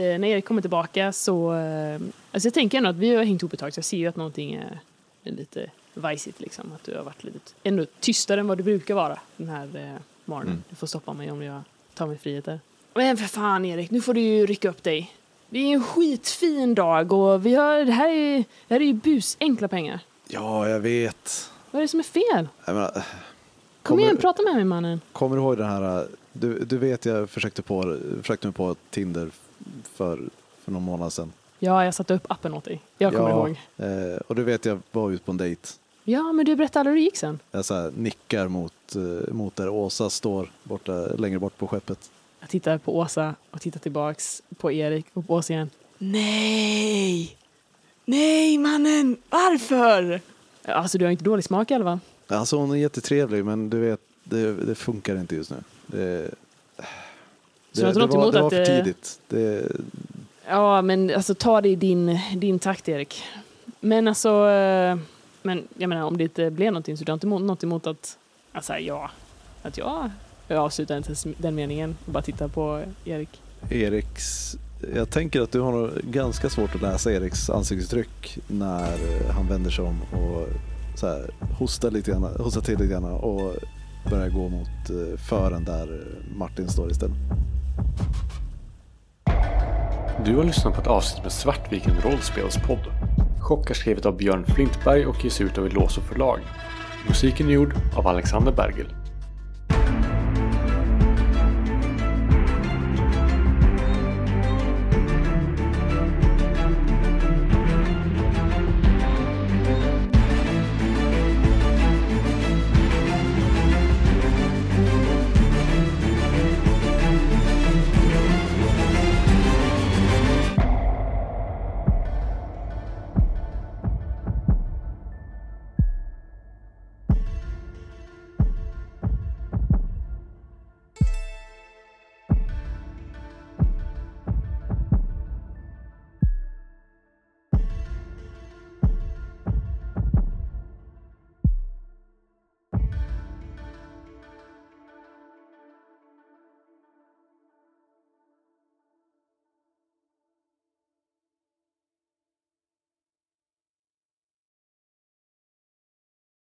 eh, när Erik kommer tillbaka så... Eh, alltså jag tänker ändå att vi har hängt ihop ett tag så jag ser ju att någonting är, är lite vajsigt liksom. Att du har varit lite ändå tystare än vad du brukar vara den här eh, morgonen. Mm. Du får stoppa mig om jag tar mig friheter. Men för fan Erik, nu får du ju rycka upp dig. Det är en skitfin dag och vi har, det, här är, det här är ju busenkla pengar. Ja, jag vet. Vad är det som är fel? Jag menar, Kom Kommer- igen, prata med mig mannen. kommer du ihåg den här, du, du vet jag försökte, på, försökte mig på Tinder för, för någon månad sedan. Ja, jag satte upp appen åt dig. Jag kommer ja, ihåg. Eh, och du vet jag var ute på en dejt. Ja, men du berättade aldrig hur det gick sen. Jag så här, nickar mot, eh, mot där Åsa står borta, längre bort på skeppet. Jag tittar på Åsa och tittar tillbaks på Erik och på Åsa igen. Nej! Nej mannen, varför? Alltså du har inte dålig smak i alla fall. Alltså hon är jättetrevlig men du vet, det, det funkar inte just nu. Det, Så det, jag det, inte var, emot det var att för det- tidigt. Det, Ja, men alltså ta det i din, din takt Erik. Men alltså, eh, men jag menar om det inte blev någonting så du har inte något emot att, alltså ja, att jag, jag avslutar inte den meningen och bara tittar på Erik. Eriks, jag tänker att du har nog ganska svårt att läsa Eriks ansiktsuttryck när han vänder sig om och så här, hostar, lite grann, hostar till lite grann och börjar gå mot eh, fören där Martin står istället. Du har lyssnat på ett avsnitt med Svartviken rollspelspodd. Chock är skrivet av Björn Flintberg och ges ut av Eloso förlag. Musiken är gjord av Alexander Bergel.